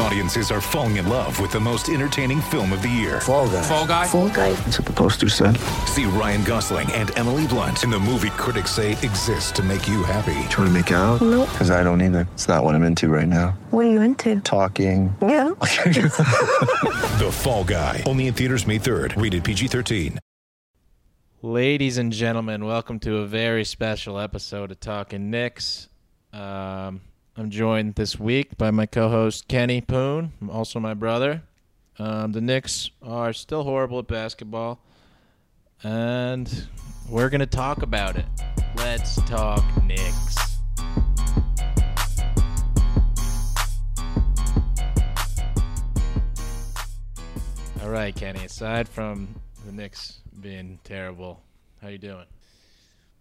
Audiences are falling in love with the most entertaining film of the year. Fall guy. Fall guy. Fall guy. That's what the poster said. See Ryan Gosling and Emily Blunt in the movie critics say exists to make you happy. Trying to make it out? Nope. Because I don't either. It's not what I'm into right now. What are you into? Talking. Yeah. The Fall Guy. Only in theaters May 3rd. Rated PG-13. Ladies and gentlemen, welcome to a very special episode of Talking Knicks. Um, I'm joined this week by my co-host Kenny Poon, also my brother. Um, the Knicks are still horrible at basketball, and we're gonna talk about it. Let's talk Knicks. All right, Kenny. Aside from the Knicks being terrible, how you doing?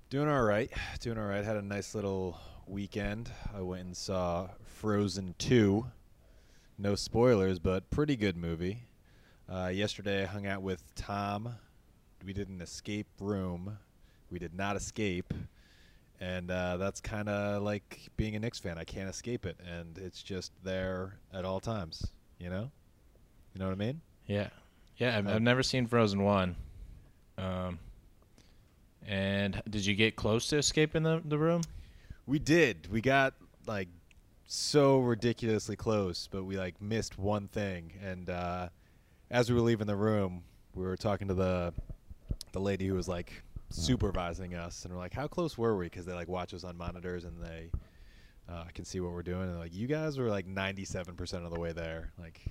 Doing all right. Doing all right. Had a nice little weekend. I went and saw Frozen 2. No spoilers, but pretty good movie. Uh, yesterday, I hung out with Tom. We did an escape room. We did not escape. And uh, that's kind of like being a Knicks fan. I can't escape it. And it's just there at all times. You know? You know what I mean? Yeah, yeah. I've, Uh, I've never seen Frozen one. Um, and did you get close to escaping the the room? We did. We got like so ridiculously close, but we like missed one thing. And uh, as we were leaving the room, we were talking to the the lady who was like supervising us, and we're like, "How close were we?" Because they like watch us on monitors and they uh, can see what we're doing. And like, "You guys were like 97% of the way there, like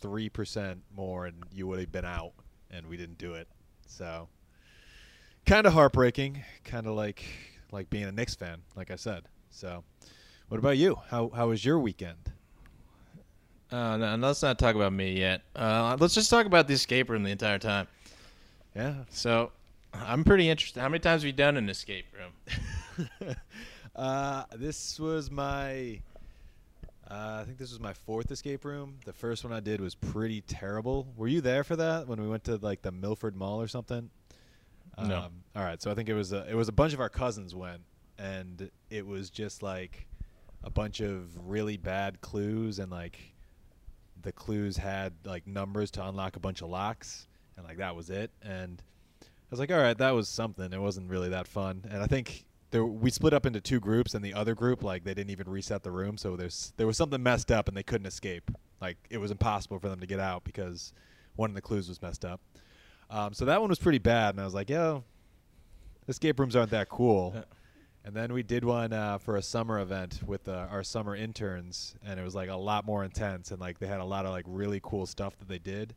three percent more, and you would have been out, and we didn't do it." So kind of heartbreaking, kind of like like being a Knicks fan, like I said. So, what about you? How how was your weekend? Uh, no, let's not talk about me yet. Uh, let's just talk about the escape room the entire time. Yeah. So, I'm pretty interested. How many times have you done an escape room? uh, this was my. Uh, I think this was my fourth escape room. The first one I did was pretty terrible. Were you there for that when we went to like the Milford Mall or something? No. Um, all right, so I think it was a, it was a bunch of our cousins went, and it was just like a bunch of really bad clues, and like the clues had like numbers to unlock a bunch of locks, and like that was it. And I was like, all right, that was something. It wasn't really that fun, and I think there we split up into two groups, and the other group like they didn't even reset the room, so there's there was something messed up, and they couldn't escape. Like it was impossible for them to get out because one of the clues was messed up. Um, so that one was pretty bad, and I was like, yo, escape rooms aren't that cool. And then we did one uh, for a summer event with uh, our summer interns, and it was like a lot more intense, and like they had a lot of like really cool stuff that they did.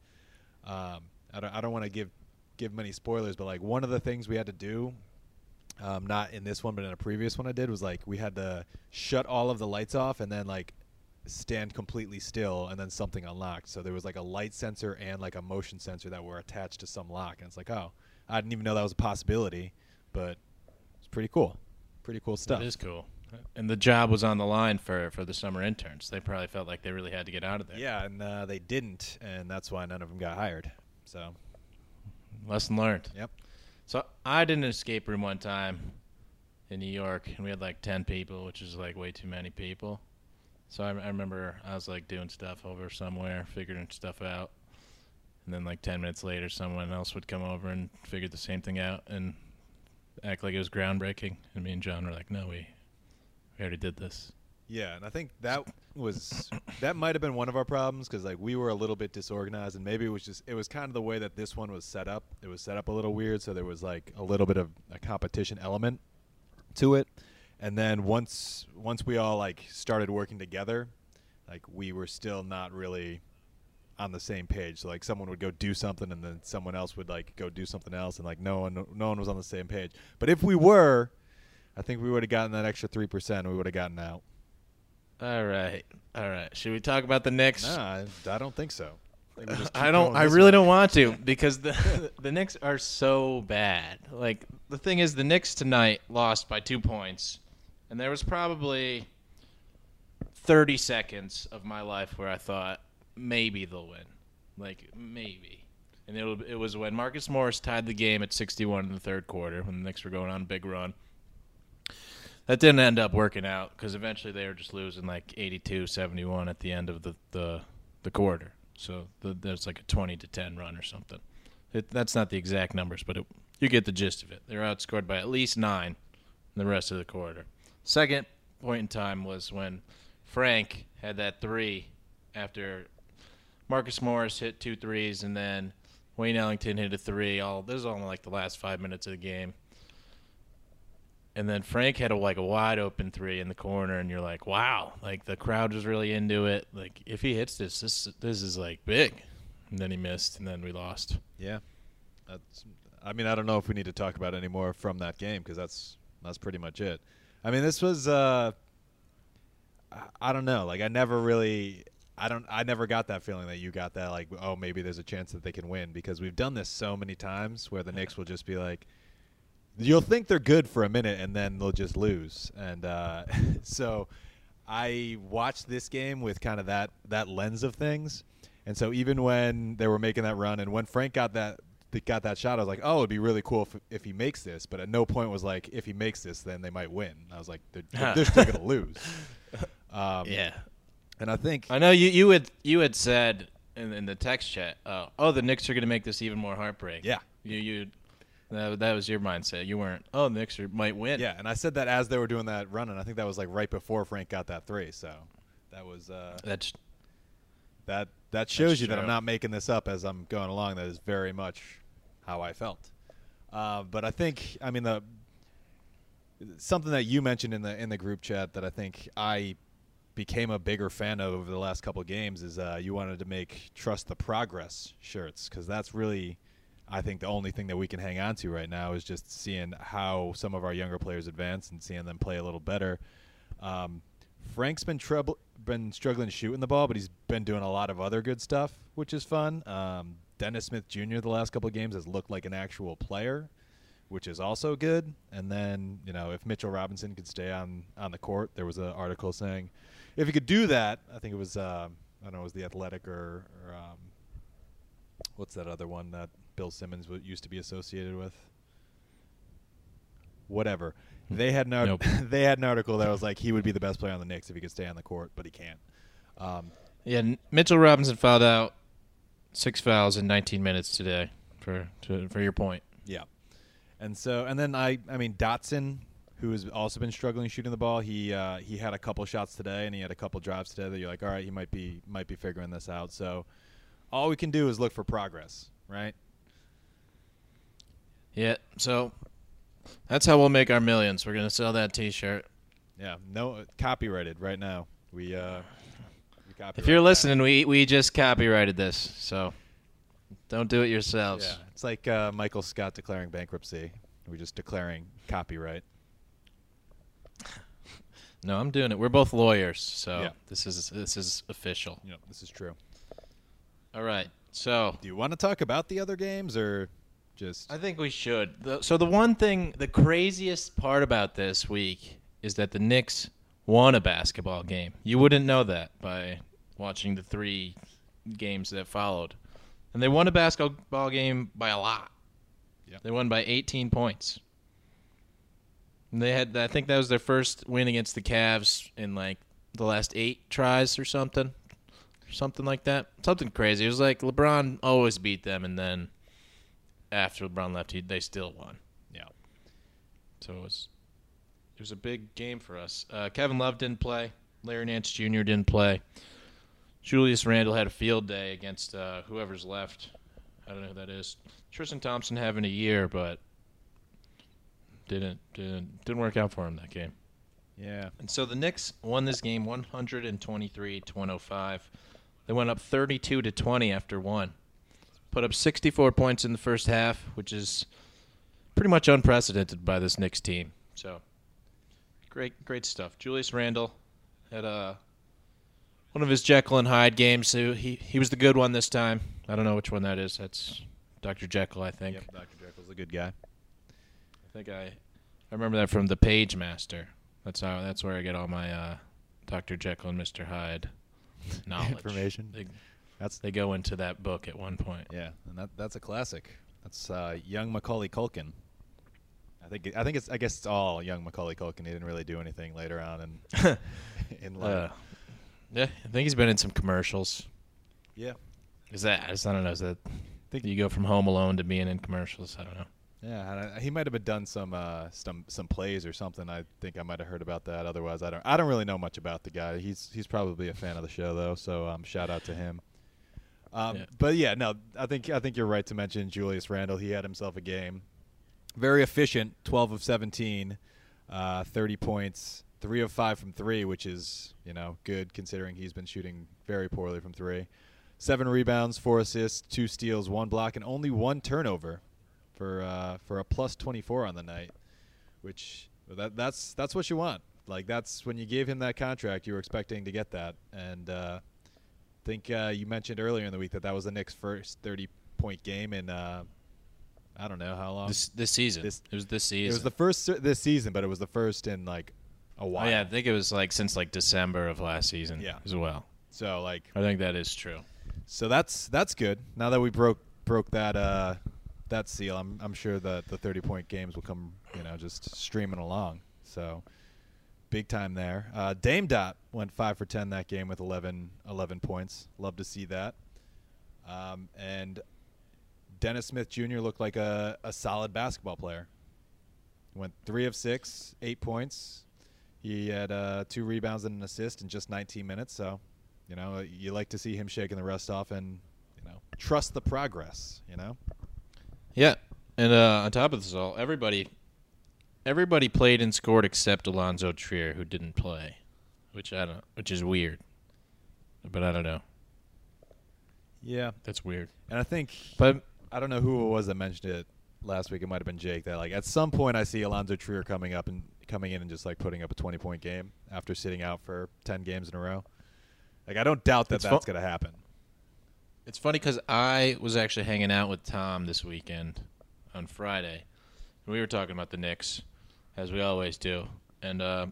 Um, I don't, I don't want to give give many spoilers, but like one of the things we had to do, um, not in this one, but in a previous one I did, was like we had to shut all of the lights off and then like stand completely still, and then something unlocked. So there was like a light sensor and like a motion sensor that were attached to some lock, and it's like, oh, I didn't even know that was a possibility, but it's pretty cool, pretty cool stuff. It is cool. And the job was on the line for for the summer interns. They probably felt like they really had to get out of there. Yeah, and uh, they didn't, and that's why none of them got hired. So, Lesson learned. yep. So I did an escape room one time in New York, and we had like ten people, which is like way too many people. So I, I remember I was like doing stuff over somewhere, figuring stuff out, and then like ten minutes later, someone else would come over and figure the same thing out and act like it was groundbreaking. And me and John were like, "No, we we already did this." Yeah, and I think that was that might have been one of our problems because like we were a little bit disorganized, and maybe it was just it was kind of the way that this one was set up. It was set up a little weird, so there was like a little bit of a competition element to it. And then once once we all like started working together, like we were still not really on the same page. So like someone would go do something, and then someone else would like go do something else, and like no one no one was on the same page. But if we were, I think we would have gotten that extra three percent. We would have gotten out. All right, all right. Should we talk about the Knicks? No, I, don't think so. I, think we just keep I don't. I really way. don't want to because the the Knicks are so bad. Like the thing is, the Knicks tonight lost by two points, and there was probably thirty seconds of my life where I thought maybe they'll win, like maybe, and it it was when Marcus Morris tied the game at 61 in the third quarter when the Knicks were going on a big run. That didn't end up working out because eventually they were just losing like 82-71 at the end of the the, the quarter. So the, there's like a 20 to 10 run or something. It, that's not the exact numbers, but it, you get the gist of it. They were outscored by at least nine in the rest of the quarter. Second point in time was when Frank had that three after Marcus Morris hit two threes, and then Wayne Ellington hit a three. All this is all like the last five minutes of the game. And then Frank had a like a wide open three in the corner, and you're like, wow, like the crowd was really into it. Like if he hits this, this this is like big. And then he missed, and then we lost. Yeah, that's. I mean, I don't know if we need to talk about any more from that game because that's that's pretty much it. I mean, this was. Uh, I- don't know. Like, I never really. I don't. I never got that feeling that you got that. Like, oh, maybe there's a chance that they can win because we've done this so many times where the Knicks will just be like, you'll think they're good for a minute and then they'll just lose. And uh, so, I watched this game with kind of that that lens of things. And so even when they were making that run, and when Frank got that got that shot, I was like, "Oh, it'd be really cool if, if he makes this." But at no point was like, "If he makes this, then they might win." I was like, "They're, they're, they're still gonna lose." Um, Yeah, and I think I know you you had you had said in, in the text chat, uh, oh, the Knicks are going to make this even more heartbreaking. Yeah. you you that, that was your mindset. You weren't. Oh, the Knicks are, might win. yeah, and I said that as they were doing that run, and I think that was like right before Frank got that three. So that was uh, that's that that shows That's you that I'm not making this up as I'm going along. That is very much how I felt. Uh, but I think, I mean, the something that you mentioned in the in the group chat that I think I became a bigger fan of over the last couple games is uh, you wanted to make trust the progress shirts because that's really. I think the only thing that we can hang on to right now is just seeing how some of our younger players advance and seeing them play a little better. Um, Frank's been trouble been struggling shooting the ball, but he's been doing a lot of other good stuff, which is fun. Um, Dennis Smith Jr. the last couple of games has looked like an actual player, which is also good. And then you know if Mitchell Robinson could stay on on the court, there was an article saying if he could do that, I think it was uh, I don't know it was the Athletic or, or um, what's that other one that Bill Simmons w- used to be associated with. Whatever. They had an art- Nope. they had an article that was like he would be the best player on the Knicks if he could stay on the court, but he can't. Um, yeah. Mitchell Robinson fouled out six fouls in 19 minutes today. For to, for your point. yeah, and so and then I I mean Dotson, who has also been struggling shooting the ball. He uh, he had a couple shots today, and he had a couple drives today that you're like, all right, he might be might be figuring this out. So all we can do is look for progress, right? Yeah. So that's how we'll make our millions. We're gonna sell that T-shirt. Yeah, no copyrighted right now. We uh, we If you're that. listening, we we just copyrighted this, so don't do it yourselves. Yeah, it's like uh, Michael Scott declaring bankruptcy. We're just declaring copyright. No, I'm doing it. We're both lawyers, so Yeah. this is this is official. Know, this is true. All right. So Do you want to talk about the other games or just? I think we should. The, so the one thing, the craziest part about this week is that the Knicks won a basketball game. You wouldn't know that by watching the three games that followed, and they won a basketball game by a lot. Yep. They won by 18 points. And they had, I think that was their first win against the Cavs in like the last eight tries or something, something like that. Something crazy. It was like LeBron always beat them, and then after LeBron left, he, they still won. yeah. So it was it was a big game for us. Uh, Kevin Love didn't play. Larry Nance Jr. didn't play. Julius Randle had a field day against uh, whoever's left. I don't know who that is. Tristan Thompson having a year, but didn't didn't didn't work out for him that game. Yeah. And so the Knicks won this game 123 to 105. They went up 32 to 20 after one. Put up 64 points in the first half, which is pretty much unprecedented by this Knicks team. So great great stuff. Julius Randle had a one of his Jekyll and Hyde games. So he he was the good one this time. I don't know which one that is. That's Dr. Jekyll, I think. Yep. Dr. Jekyll's a good guy. I think I I remember that from the Pagemaster. That's how that's where I get all my uh, Dr. Jekyll and Mr. Hyde knowledge. Information. Big- That's They go into that book at one point. yeah, and that that's a classic. That's uh, young Macaulay Culkin. I think I think it's I guess it's all young Macaulay Culkin. He didn't really do anything later on in in life. Uh, yeah, I think he's been in some commercials. yeah, Is that? I just I don't know. Is that? I Think- you go from Home Alone to being in commercials? I don't know. yeah. he might have been done some uh, some some plays or something. I think I might have heard about that. Otherwise, I don't I don't really know much about the guy. He's he's probably a fan of the show though. So um, shout out to him. Um, Yeah. But yeah, no, I think I think you're right to mention Julius Randle. He had himself a game, very efficient, 12 of 17, uh, 30 points, three of five from three, which is you know good considering he's been shooting very poorly from three. Seven rebounds, four assists, two steals, one block, and only one turnover for uh, for a plus 24 on the night, which that that's that's what you want. Like that's when you gave him that contract, you were expecting to get that, and uh, think uh, you mentioned earlier in the week that that was the Knicks' first 30 point game in uh, I don't know how long. This this season. This- it was this season. it was the first this season, but it was the first in like a Oh while. yeah, I think it was like since like December of last season. Yeah. as well. So like I think that is true. so that's that's good. Now that we broke broke that uh that seal, I'm I'm sure that the 30 point games will come, you know, just streaming along. So big time there. Uh, Dame Dot went 5 for 10 that game with 11 11 points. Love to see that. Um, and Dennis Smith Jr. looked like a, a solid basketball player. Went 3 of 6, 8 points. He had uh, two rebounds and an assist in just 19 minutes, so you know, you like to see him shaking the rust off and, you know, trust the progress, you know? Yeah, and uh, on top of this all, everybody, everybody played and scored except Alonzo Trier, who didn't play, which I don't, which is weird. But I don't know. Yeah. That's weird. And I think, But I don't know who it was that mentioned it last week. It might have been Jake that, like, at some point I see Alonzo Trier coming up and coming in and just, like, putting up a 20 point game after sitting out for 10 games in a row. Like, I don't doubt that It's fu- that's going to happen. It's funny because I was actually hanging out with Tom this weekend on Friday. and We were talking about the Knicks, as we always do, and uh,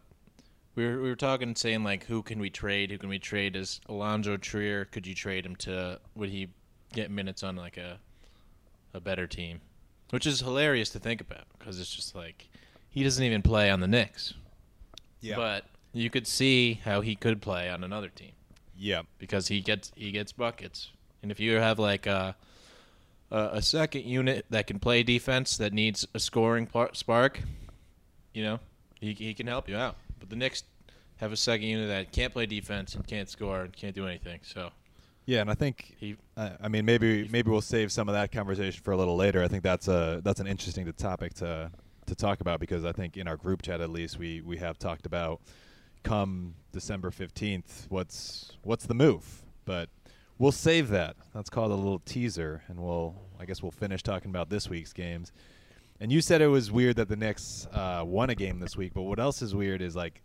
we were we were talking, saying like, who can we trade? Who can we trade? Is Alonzo Trier? Could you trade him to? Would he get minutes on like a a better team? Which is hilarious to think about because it's just like he doesn't even play on the Knicks, Yeah, but you could see how he could play on another team yeah. because he gets he gets buckets. And if you have like a a, second unit that can play defense that needs a scoring par- spark, you know, he he can help you out. But the Knicks have a second unit that can't play defense and can't score and can't do anything. So Yeah, and I think he I I mean, maybe maybe we'll save some of that conversation for a little later. I think that's a that's an interesting topic to to talk about because I think in our group chat at least we we have talked about come December fifteenth what's what's the move, but we'll save that. That's called a little teaser, and we'll I guess we'll finish talking about this week's games. And you said it was weird that the Knicks uh, won a game this week, but what else is weird is like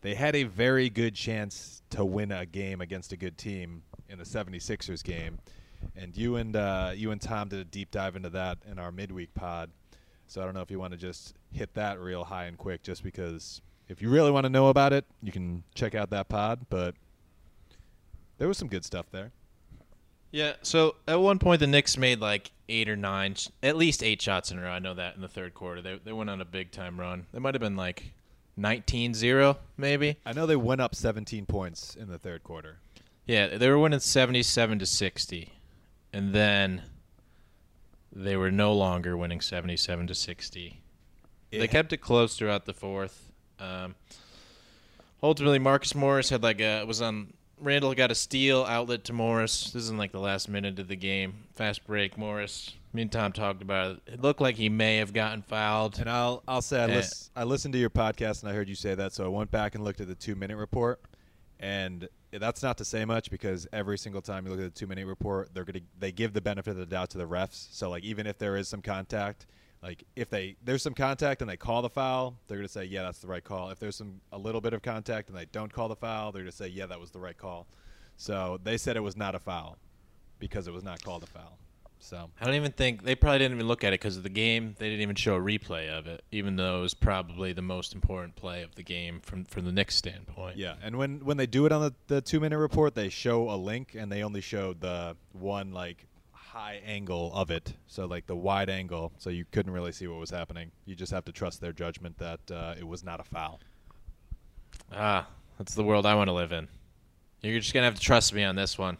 they had a very good chance to win a game against a good team in the 76ers game. And you and uh, you and Tom did a deep dive into that in our midweek pod. So I don't know if you want to just hit that real high and quick, just because if you really want to know about it, you can check out that pod. But there was some good stuff there. yeah. So at one point the Knicks made like eight or nine, at least eight shots in a row. I know that in the third quarter they they went on a big time run. They might have been like 19-0 maybe. I know they went up 17 points in the third quarter. Yeah, they were winning 77 to 60. And then they were no longer winning 77 to 60. they kept it close throughout the fourth. Um, ultimately, Marcus Morris had like a was on. Randle got a steal outlet to Morris. This is in like the last minute of the game. Fast break. Morris. Me and Tom talked about it. It looked like he may have gotten fouled. And I'll I'll say I, lis- I listened to your podcast and I heard you say that, so I went back and looked at the two minute report, and that's not to say much because every single time you look at the two minute report, they're gonna they give the benefit of the doubt to the refs. So like even if there is some contact, like if they there's some contact and they call the foul, they're gonna say yeah that's the right call. If there's some a little bit of contact and they don't call the foul, they're gonna say yeah that was the right call. So they said it was not a foul because it was not called a foul. So I don't even think they probably didn't even look at it because of the game. They didn't even show a replay of it, even though it was probably the most important play of the game from from the Knicks standpoint. yeah, and when when they do it on the, the two minute report, they show a link, and they only showed the one like high angle of it, so like the wide angle, so you couldn't really see what was happening. You just have to trust their judgment that uh, it was not a foul. Ah, that's the world I want to live in. You're just gonna have to trust me on this one.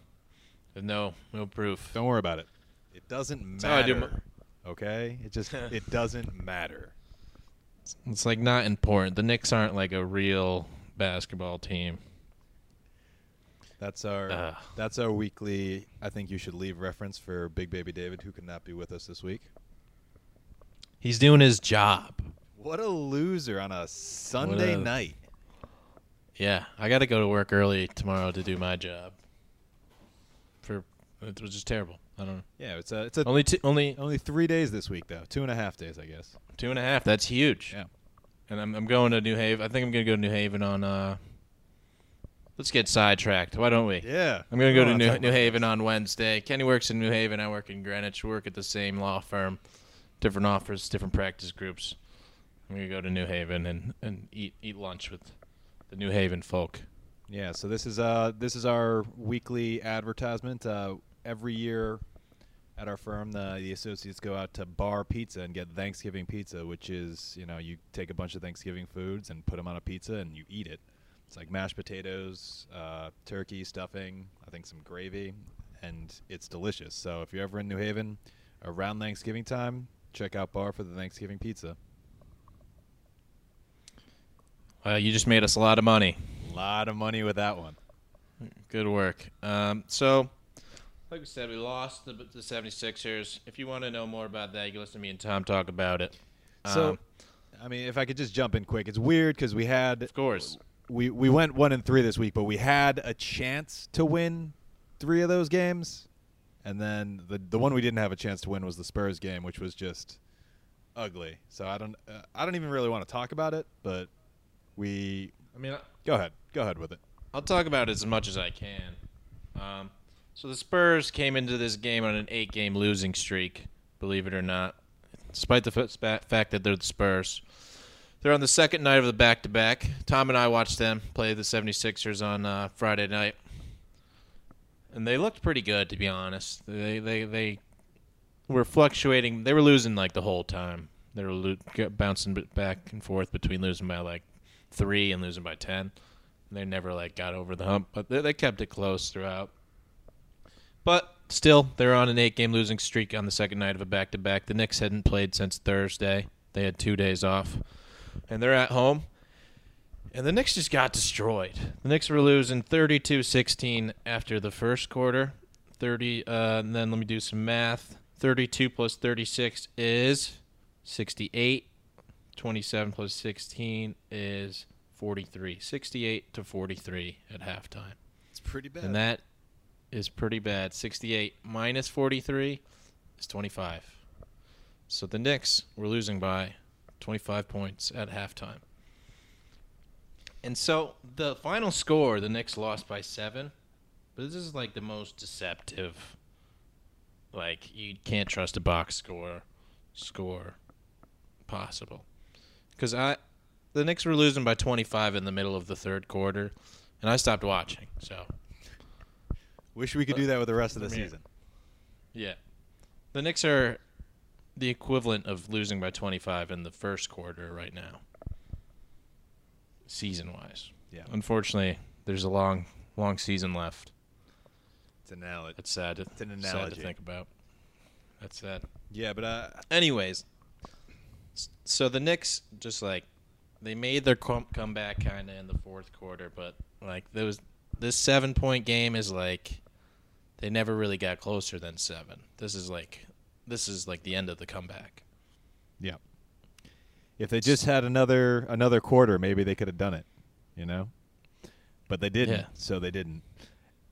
With no no proof. Don't worry about it. It doesn't how I do matter. Okay, it just it doesn't matter. It's like not important. The Knicks aren't like a real basketball team. That's our Ugh. that's our weekly. I think you should leave reference for Big Baby David, who could not be with us this week. He's doing his job. What a loser on a Sunday a- night. Yeah, I got to go to work early tomorrow to do my job. For it was just terrible. I don't know. Yeah, it's a it's a Only two, only only three days this week though. Two and a half days, I guess. two and a half. That's huge. Yeah. And I'm I'm going to New Haven. I think I'm gonna go to New Haven on. uh Let's get sidetracked. Why don't we? Yeah. I'm gonna go Oh, to New, New Haven on Wednesday. Kenny works in New Haven. I work in Greenwich. We work at the same law firm, different offers, different practice groups. I'm gonna go to New Haven and, and eat eat lunch with the New Haven folk. Yeah, so this is uh this is our weekly advertisement. Uh, every year at our firm, the the associates go out to Bar Pizza and get Thanksgiving pizza, which is you know you take a bunch of Thanksgiving foods and put them on a pizza and you eat it. It's like mashed potatoes, uh, turkey stuffing, I think some gravy, and it's delicious. So if you're ever in New Haven around Thanksgiving time, check out Bar for the Thanksgiving pizza. Uh, you just made us a lot of money. A lot of money with that one. Good work. Um, so, like we said, we lost the, the 76ers. If you want to know more about that, you can listen to me and Tom talk about it. So, Um, I mean, if I could just jump in quick, it's weird because we had of course. we we went one and three this week, but we had a chance to win three of those games, and then the the one we didn't have a chance to win was the Spurs game, which was just ugly. So I don't uh, I don't even really want to talk about it, but we I mean, go ahead, go ahead with it. I'll talk about it as much as I can. Um, so the Spurs came into this game on an eight-game losing streak, believe it or not, despite the fact that they're the Spurs. They're on the second night of the back-to-back. Tom and I watched them play the 76ers on uh, Friday night, and they looked pretty good, to be honest. They they they were fluctuating. They were losing like the whole time. They were lo- bouncing back and forth between losing by like three and losing by ten. They never like got over the hump, but they, they kept it close throughout. But still, they're on an eight-game losing streak on the second night of a back-to-back. The Knicks hadn't played since Thursday. They had two days off, and they're at home. And the Knicks just got destroyed. The Knicks were losing 32-16 after the first quarter. 30, uh, and then let me do some math. 32 plus 36 is 68. 27 plus 16 is 43. 68 to 43 at halftime. It's pretty bad. And that is pretty bad. 68 minus 43 is 25. So the Knicks were losing by 25 points at halftime. And so the final score, the Knicks lost by seven. But this is like the most deceptive. Like you can't trust a box score score possible. Because I, the Knicks were losing by 25 in the middle of the third quarter, and I stopped watching. So Wish we could do that with the rest of the season. yeah, the Knicks are the equivalent of losing by 25 in the first quarter right now, season wise. Yeah. Unfortunately, there's a long, long season left. It's an analogy. It's sad. To, It's an analogy. sad to think about. That's sad. Yeah, but uh, Anyways, so the Knicks just like they made their com- comeback kind of in the fourth quarter, but like there was this seven point game is like they never really got closer than seven. This is like this is like the end of the comeback. yeah. If they just had another another quarter, maybe they could have done it, you know. But they didn't, Yeah. so they didn't.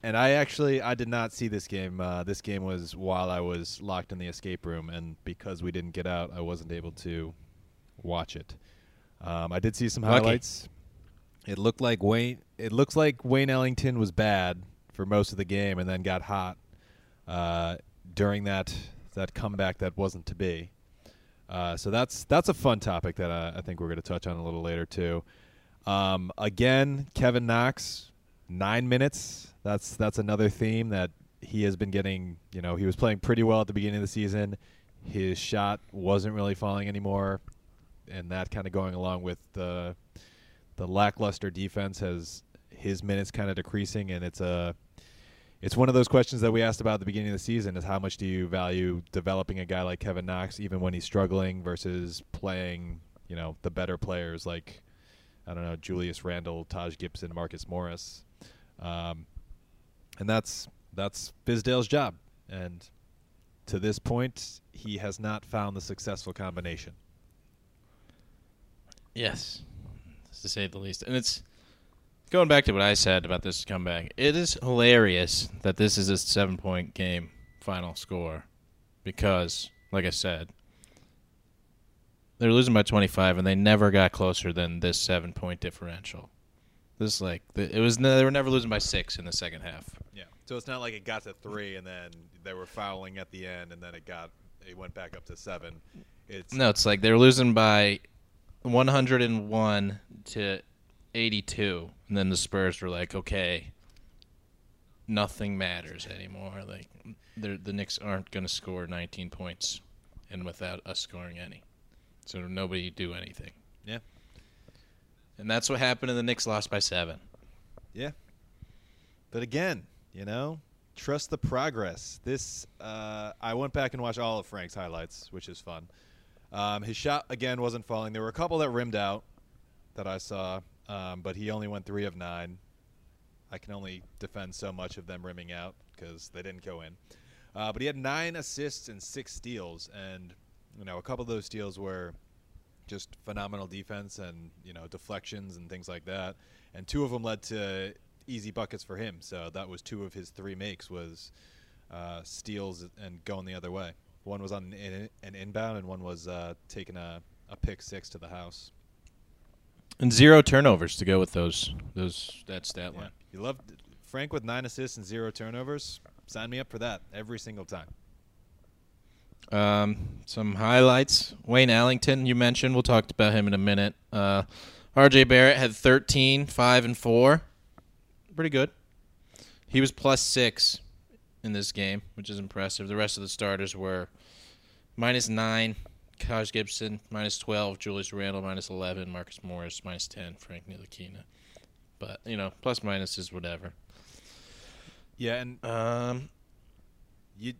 And I actually I did not see this game. Uh, this game was while I was locked in the escape room, and because we didn't get out, I wasn't able to watch it. Um, I did see some Lucky. highlights. It looked like Wayne. It looks like Wayne Ellington was bad for most of the game, and then got hot uh, during that that comeback that wasn't to be. Uh, so that's that's a fun topic that uh, I think we're going to touch on a little later too. Um, again, Kevin Knox, nine minutes. That's that's another theme that he has been getting. You know, he was playing pretty well at the beginning of the season. His shot wasn't really falling anymore, and that kind of going along with the the lackluster defense has his minutes kind of decreasing, and it's a it's one of those questions that we asked about at the beginning of the season is how much do you value developing a guy like Kevin Knox even when he's struggling versus playing, you know, the better players like I don't know, Julius Randle, Taj Gibson, Marcus Morris. Um, and that's that's Fizdale's job. And to this point, he has not found the successful combination. Yes, to say the least. And it's going back to what I said about this comeback. It is hilarious that this is a seven-point game final score, because, like I said, they're losing by 25, and they never got closer than this seven-point differential. This like it was. They were never losing by six in the second half. Yeah. So it's not like it got to three and then they were fouling at the end and then it got it went back up to seven. It's No, it's like they were losing by 101 to 82, and then the Spurs were like, okay, nothing matters anymore. Like the Knicks aren't going to score 19 points, and without us scoring any, so nobody do anything. yeah. And that's what happened, and the Knicks lost by seven. Yeah. But again, you know, trust the progress. This uh, I went back and watched all of Frank's highlights, which is fun. Um, his shot again wasn't falling. There were a couple that rimmed out that I saw, um, but he only went three of nine. I can only defend so much of them rimming out because they didn't go in. Uh, but he had nine assists and six steals, and you know a couple of those steals were just phenomenal defense and you know deflections and things like that. And two of them led to easy buckets for him. So that was two of his three makes was uh, steals and going the other way. One was on an, in, an inbound, and one was uh, taking a, a pick six to the house. And zero turnovers to go with those those that stat line. You love Frank with nine assists and zero turnovers. Sign me up for that every single time. Um, some highlights. Wayne Ellington, you mentioned. We'll talk about him in a minute. Uh, R.J. Barrett had 13, 5, and 4. Pretty good. He was plus 6 in this game, which is impressive. The rest of the starters were minus 9, Taj Gibson, minus 12, Julius Randle, minus 11, Marcus Morris, minus 10, Frank Ntilikina. But, you know, plus minus is whatever. Yeah, and Um, You,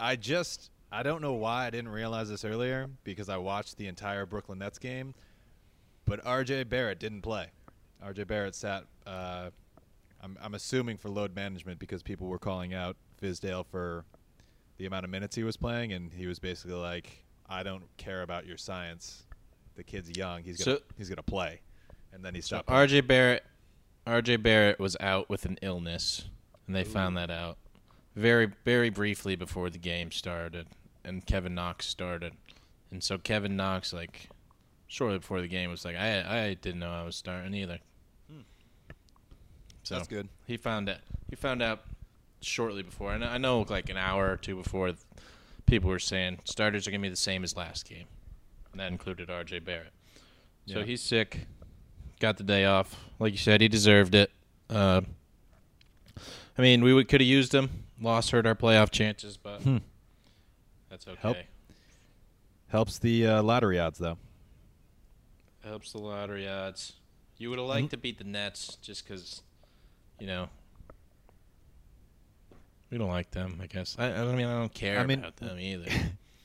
I just, I don't know why I didn't realize this earlier because I watched the entire Brooklyn Nets game, but R.J. Barrett didn't play. R.J. Barrett sat. Uh, I'm, I'm assuming for load management because people were calling out Fizdale for the amount of minutes he was playing, and he was basically like, "I don't care about your science. The kid's young. He's gonna, So- he's gonna play." And then he So stopped. playing. RJ Barrett, RJ Barrett was out with an illness, and they found that out very, very briefly before the game started, and Kevin Knox started, and so Kevin Knox, like, shortly before the game, was like, I, I didn't know I was starting either. Hmm. So That's good. He found out. He found out shortly before, and I know like an hour or two before, people were saying starters are gonna be the same as last game, and that included R.J. Barrett. So Yeah. he's sick. Got the day off. Like you said, he deserved it. Uh, I mean, we could have used him. Loss hurt our playoff chances, but Hmm. that's okay. Help. Helps the uh, lottery odds though. Helps the lottery odds. You would have Mm-hmm. liked to beat the Nets just because, you know, we don't like them. I guess. I, I mean, I don't care I mean- about them either.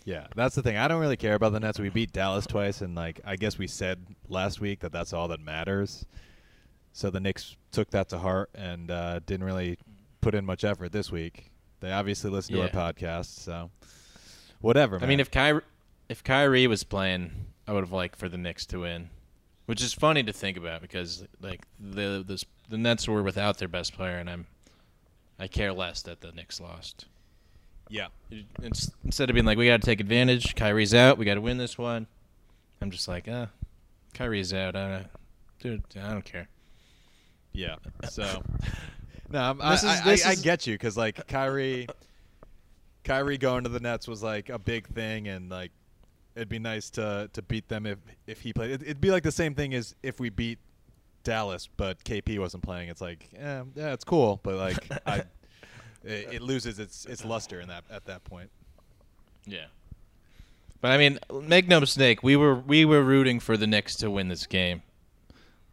Yeah, that's the thing. I don't really care about the Nets. We beat Dallas twice, and like I guess we said last week that that's all that matters. So the Knicks took that to heart and uh, didn't really put in much effort this week. They obviously listened to our podcast, so whatever. I mean, if Kyrie, if Kyrie was playing, I would have liked for the Knicks to win, which is funny to think about because like the the the Nets were without their best player, and I'm I care less that the Knicks lost. yeah, It's, instead of being like we got to take advantage, Kyrie's out, we got to win this one. I'm just like, ah, Kyrie's out, I, dude, I don't care. yeah. So no, I'm, I, is- I, this I, get you because like Kyrie, Kyrie going to the Nets was like a big thing, and like it'd be nice to to beat them if if he played. It, it'd be like the same thing as if we beat Dallas, but KP wasn't playing. It's like, yeah, yeah, it's cool, but like I, it, it loses its its luster in that at that point. Yeah. But I mean, make no mistake, we were we were rooting for the Knicks to win this game.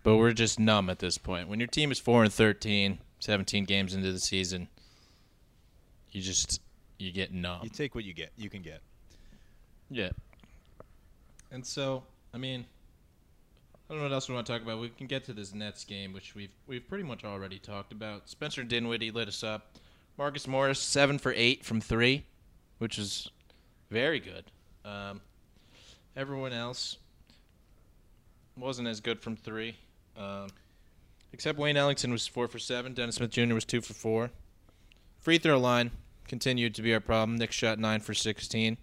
But we're just numb at this point. When your team is 4 and 13, 17 games into the season, you just you get numb. You take what you get. You can get. Yeah. And so, I mean, I don't know what else we want to talk about. We can get to this Nets game, which we've we've pretty much already talked about. Spencer Dinwiddie lit us up. Marcus Morris seven for eight from three, which is very good. Um, everyone else wasn't as good from three, um, except Wayne Ellington was four for seven. Dennis Smith Jr. was two for four. Free throw line continued to be our problem. Nick shot nine for sixteen.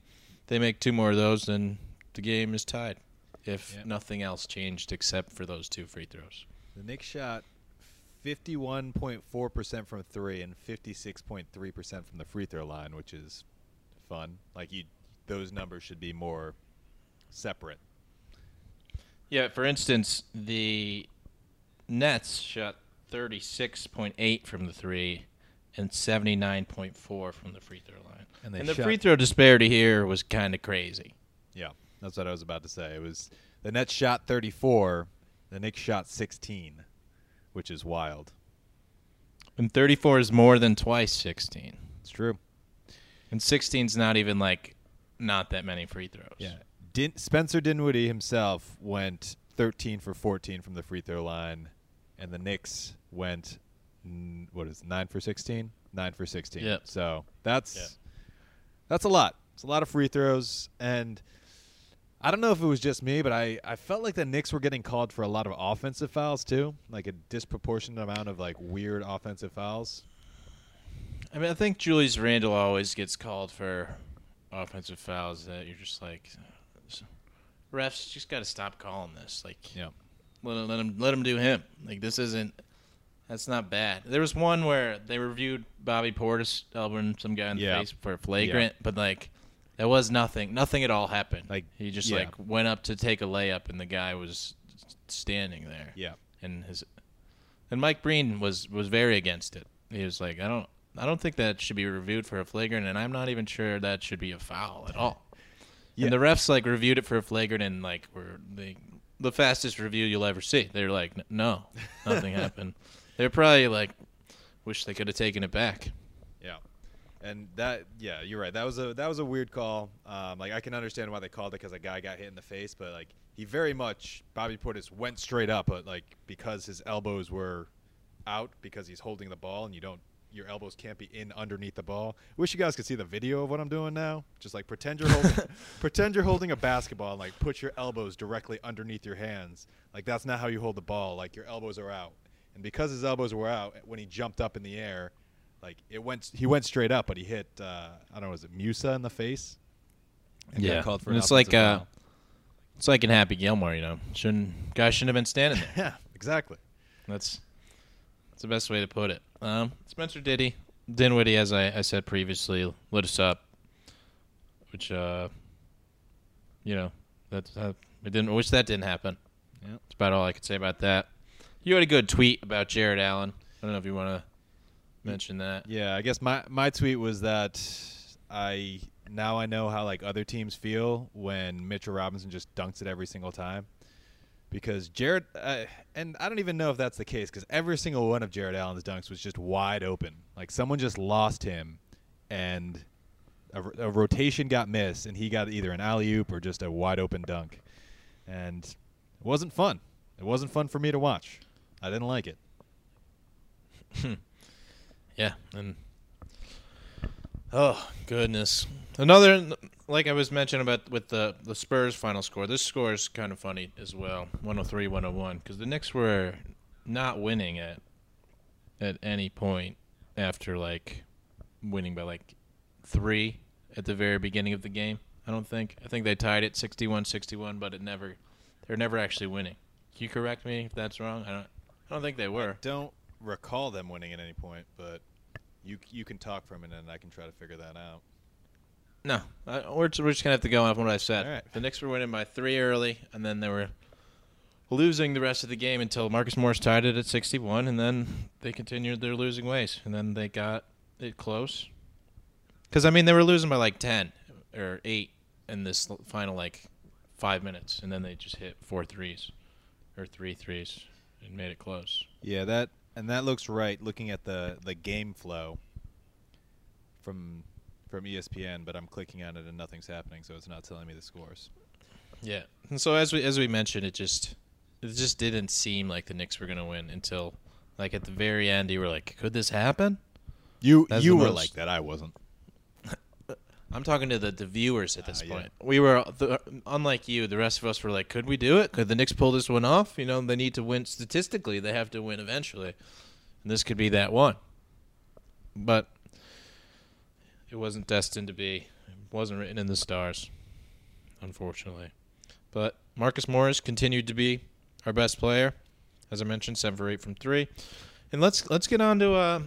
They make two more of those, then the game is tied. If Yep. nothing else changed except for those two free throws. The Knicks shot 51.4% from 3 and 56.3% from the free throw line, which is fun. Like you those numbers should be more separate. Yeah, for instance, the Nets shot 36.8 from the three and 79.4 from the free throw line. And and the shot- free throw disparity here was kind of crazy. Yeah, that's what I was about to say. It was the Nets shot 34, the Knicks shot 16, which is wild. And 34 is more than twice 16. It's true. And 16 is not even like not that many free throws. Yeah. Din- Spencer Dinwiddie himself went 13 for 14 from the free throw line, and the Knicks went mm, what is it, nine for 16? Nine for 16. Yep. So that's Yeah. that's a lot. It's a lot of free throws, and I don't know if it was just me, but I, I felt like the Knicks were getting called for a lot of offensive fouls too, like a disproportionate amount of like weird offensive fouls. I mean, I think Julius Randle always gets called for offensive fouls that you're just like, refs just got to stop calling this. Like, Yeah. let him, let him let him do him. Like this isn't that's not bad. There was one where they reviewed Bobby Portis elbowing some guy in the Yeah. face for a flagrant, but like there was nothing. Nothing at all happened. Like, he just yeah. like went up to take a layup and the guy was standing there. Yeah. And his and Mike Breen was was very against it. He was like, I don't I don't think that should be reviewed for a flagrant and I'm not even sure that should be a foul at all. Yeah. And the refs like reviewed it for a flagrant and like were they the fastest review you'll ever see. They're like, no, nothing happened. They're probably like, wish they could have taken it back. And that yeah, you're right. That was a that was a weird call. Um, like I can understand why they called it because a guy got hit in the face, but like he very much Bobby Portis went straight up, but like because his elbows were out because he's holding the ball and you don't your elbows can't be in underneath the ball. Wish you guys could see the video of what I'm doing now. Just like pretend you're holding pretend you're holding a basketball and like put your elbows directly underneath your hands. Like that's not how you hold the ball. Like your elbows are out. And because his elbows were out when he jumped up in the air, like it went he went straight up, but he hit uh, I don't know, was it Musa in the face? And got called for And an it's like uh, it's like in Happy Gilmore, you know. Shouldn't guy shouldn't have been standing there. Yeah, exactly. That's that's the best way to put it. Um, Spencer Diddy, Dinwiddie, as I, I said previously, lit us up, which uh, you know, that uh, it didn't. I wish that didn't happen. Yeah, That's about all I could say about that. You had a good tweet about Jarrett Allen. I don't know if you want to mention that. Yeah, I guess my my tweet was that I now I know how like other teams feel when Mitchell Robinson just dunks it every single time. Because Jarrett, uh, and I don't even know if that's the case because every single one of Jarrett Allen's dunks was just wide open. Like someone just lost him, and a, a rotation got missed, and he got either an alley oop or just a wide open dunk, and it wasn't fun. It wasn't fun for me to watch. I didn't like it. Yeah, and oh goodness, another like I was mentioning about with the the Spurs final score. This score is kind of funny as well, 103-101, because the Knicks were not winning at at any point after like winning by like three at the very beginning of the game. I don't think. I think they tied it 61-61, but it never. They're never actually winning. Can you correct me if that's wrong? I don't. I don't think they were. don't recall them winning at any point, but you you can talk for a minute and I can try to figure that out. No, uh, we're, we're just gonna have to go off what I said. All right. The Knicks were winning by three early, and then they were losing the rest of the game until Marcus Morris tied it at 61, and then they continued their losing ways, and then they got it close. Because I mean, they were losing by like 10 or eight in this final like five minutes, and then they just hit four threes or three threes and made it close. Yeah, that and that looks right. Looking at the the game flow from from ESPN, but I'm clicking on it and nothing's happening, so it's not telling me the scores. Yeah. And so as we as we mentioned, it just it just didn't seem like the Knicks were gonna win until like at the very end. You were like, could this happen? You That's you were most- like that. I wasn't. I'm talking to the, the viewers at this Ah, yeah. point. We were the, unlike you. The rest of us were like, could we do it? Could the Knicks pull this one off? You know, they need to win statistically. They have to win eventually, and this could be that one. But it wasn't destined to be. It wasn't written in the stars, unfortunately. But Marcus Morris continued to be our best player, as I mentioned, seven for eight from three. And let's let's get on to uh,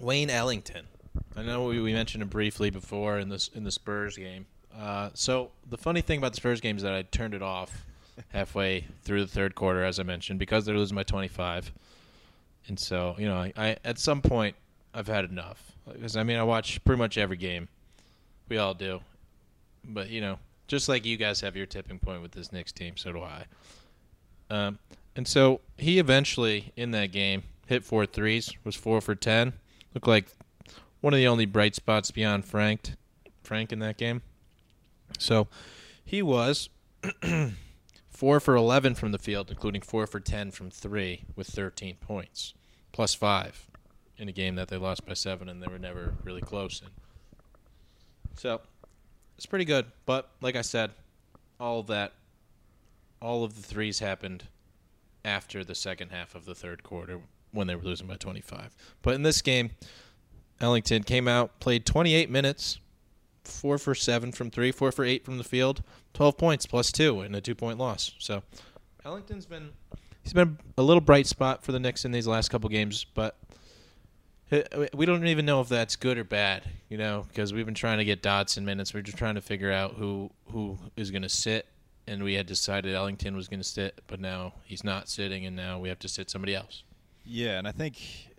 Wayne Ellington. I know we, we mentioned it briefly before in this in the Spurs game. Uh, so the funny thing about the Spurs game is that I turned it off halfway through the third quarter, as I mentioned, because they're losing by 25. And so, you know, I, I at some point I've had enough because I mean I watch pretty much every game. We all do, but you know, just like you guys have your tipping point with this Knicks team, so do I. Um, and so he eventually in that game hit four threes, was four for ten. Looked like one of the only bright spots beyond Frank, Frank in that game. So he was four for eleven from the field, including four for ten from three, with thirteen points, plus five in a game that they lost by seven and they were never really close in. So it's pretty good, but like I said, all of that, all of the threes happened after the second half of the third quarter when they were losing by 25. But in this game, Ellington came out, played 28 minutes, four for seven from three, four for eight from the field, 12 points plus two in a two point loss. So Ellington's been he's been a little bright spot for the Knicks in these last couple games, but uh, we don't even know if that's good or bad, you know, because we've been trying to get Dotson minutes. We're just trying to figure out who who is going to sit, and we had decided Ellington was going to sit, but now he's not sitting, and now we have to sit somebody else. Yeah, and I think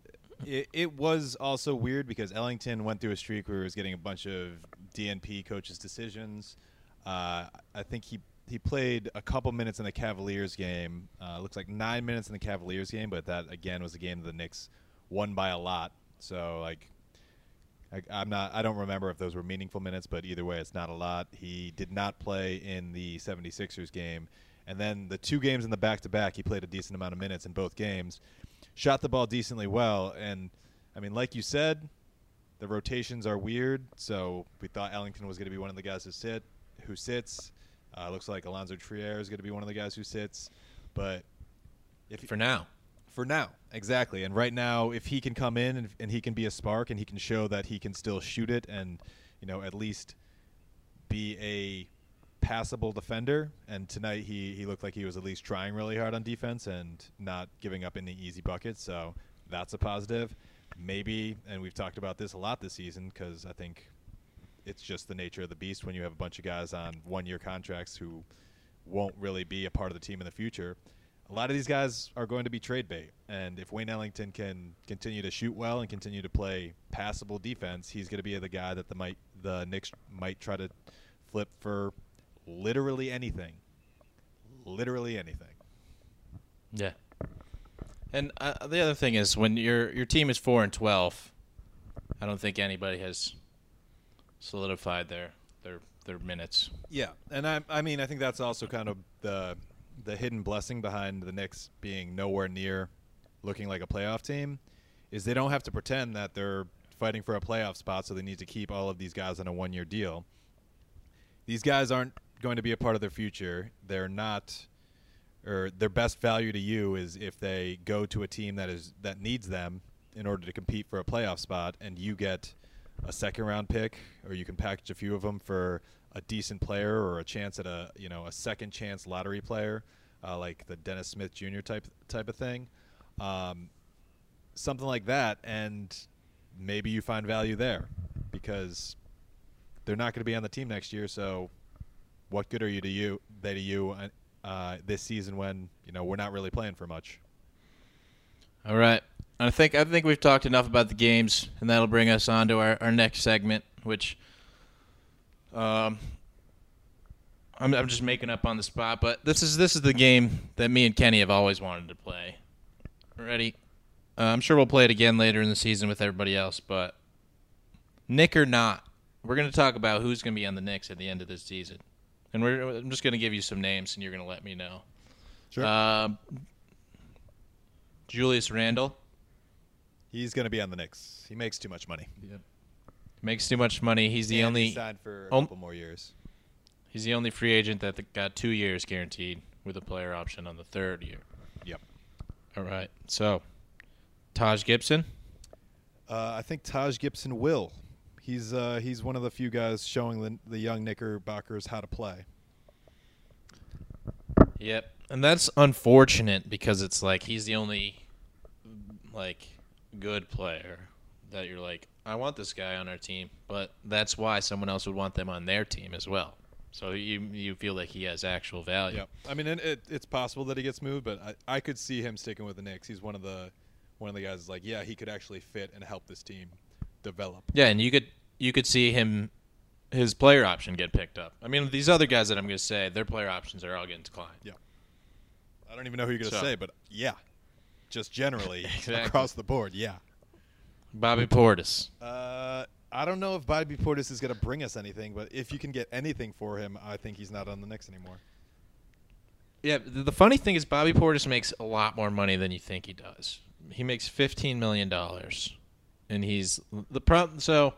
it, it was also weird because Ellington went through a streak where he was getting a bunch of DNP coaches' decisions. Uh, I think he he played a couple minutes in the Cavaliers game. Uh, looks like nine minutes in the Cavaliers game, but that again was a game that the Knicks won by a lot. So like, I, I'm not. I don't remember if those were meaningful minutes, but either way, it's not a lot. He did not play in the 76ers game, and then the two games in the back-to-back, he played a decent amount of minutes in both games. Shot the ball decently well, and I mean, like you said, the rotations are weird. So we thought Ellington was going to be one of the guys who sit, who sits. Uh, looks like Alonzo Trier is going to be one of the guys who sits, but if For now, for now, exactly. And right now, if he can come in and, and he can be a spark and he can show that he can still shoot it and, you know, at least be a passable defender. And tonight he, he looked like he was at least trying really hard on defense and not giving up any easy buckets. So that's a positive. Maybe, and we've talked about this a lot this season because I think it's just the nature of the beast when you have a bunch of guys on one year contracts who won't really be a part of the team in the future. A lot of these guys are going to be trade bait, and if Wayne Ellington can continue to shoot well and continue to play passable defense, he's going to be the guy that the might the Knicks might try to flip for literally anything, literally anything. yeah. And uh, the other thing is when your your team is four and twelve, I don't think anybody has solidified their their their minutes. Yeah, and I I mean I think that's also kind of the the hidden blessing behind the Knicks being nowhere near looking like a playoff team is they don't have to pretend that they're fighting for a playoff spot so they need to keep all of these guys on a one year deal. These guys aren't going to be a part of their future. They're not or their best value to you is if they go to a team that is that needs them in order to compete for a playoff spot and you get a second round pick or you can package a few of them for a decent player or a chance at a you know a second chance lottery player uh, like the Dennis Smith Jr. type type of thing um, something like that and maybe you find value there because they're not going to be on the team next year. So, what good are you to you they to you uh, uh, this season when you know we're not really playing for much? All right. I think I think we've talked enough about the games, and that'll bring us on to our, our next segment, which um, I'm, I'm just making up on the spot. But this is this is the game that me and Kenny have always wanted to play. Ready? Uh, I'm sure we'll play it again later in the season with everybody else. But Knick or not, we're going to talk about who's going to be on the Knicks at the end of this season, and we're I'm just going to give you some names, and you're going to let me know. Sure. Um, Julius Randle. He's going to be on the Knicks. He makes too much money. Yep. Makes too much money. He's the And only he's signed for a couple more years. he's the only free agent that th- got two years guaranteed with a player option on the third year. Yep. All right. So, Taj Gibson. Uh, I think Taj Gibson will. He's uh, he's one of the few guys showing the, the young Knickerbockers how to play. Yep. And that's unfortunate because it's like he's the only like good player that you're like, I want this guy on our team, but that's why someone else would want them on their team as well. So you you feel like he has actual value. Yep. I mean, and it, it's possible that he gets moved, but I, I could see him sticking with the Knicks. He's one of the one of the guys. Like, yeah, he could actually fit and help this team develop. Yeah, and you could you could see him his player option get picked up. I mean, these other guys that I'm going to say, their player options are all getting declined. Yeah. I don't even know who you're gonna So- say, but yeah, just generally Exactly. across the board, yeah. Bobby Portis. Uh, I don't know if Bobby Portis is going to bring us anything, but if you can get anything for him, I think he's not on the Knicks anymore. Yeah, the funny thing is Bobby Portis makes a lot more money than you think he does. He makes 15 million dollars and he's the problem so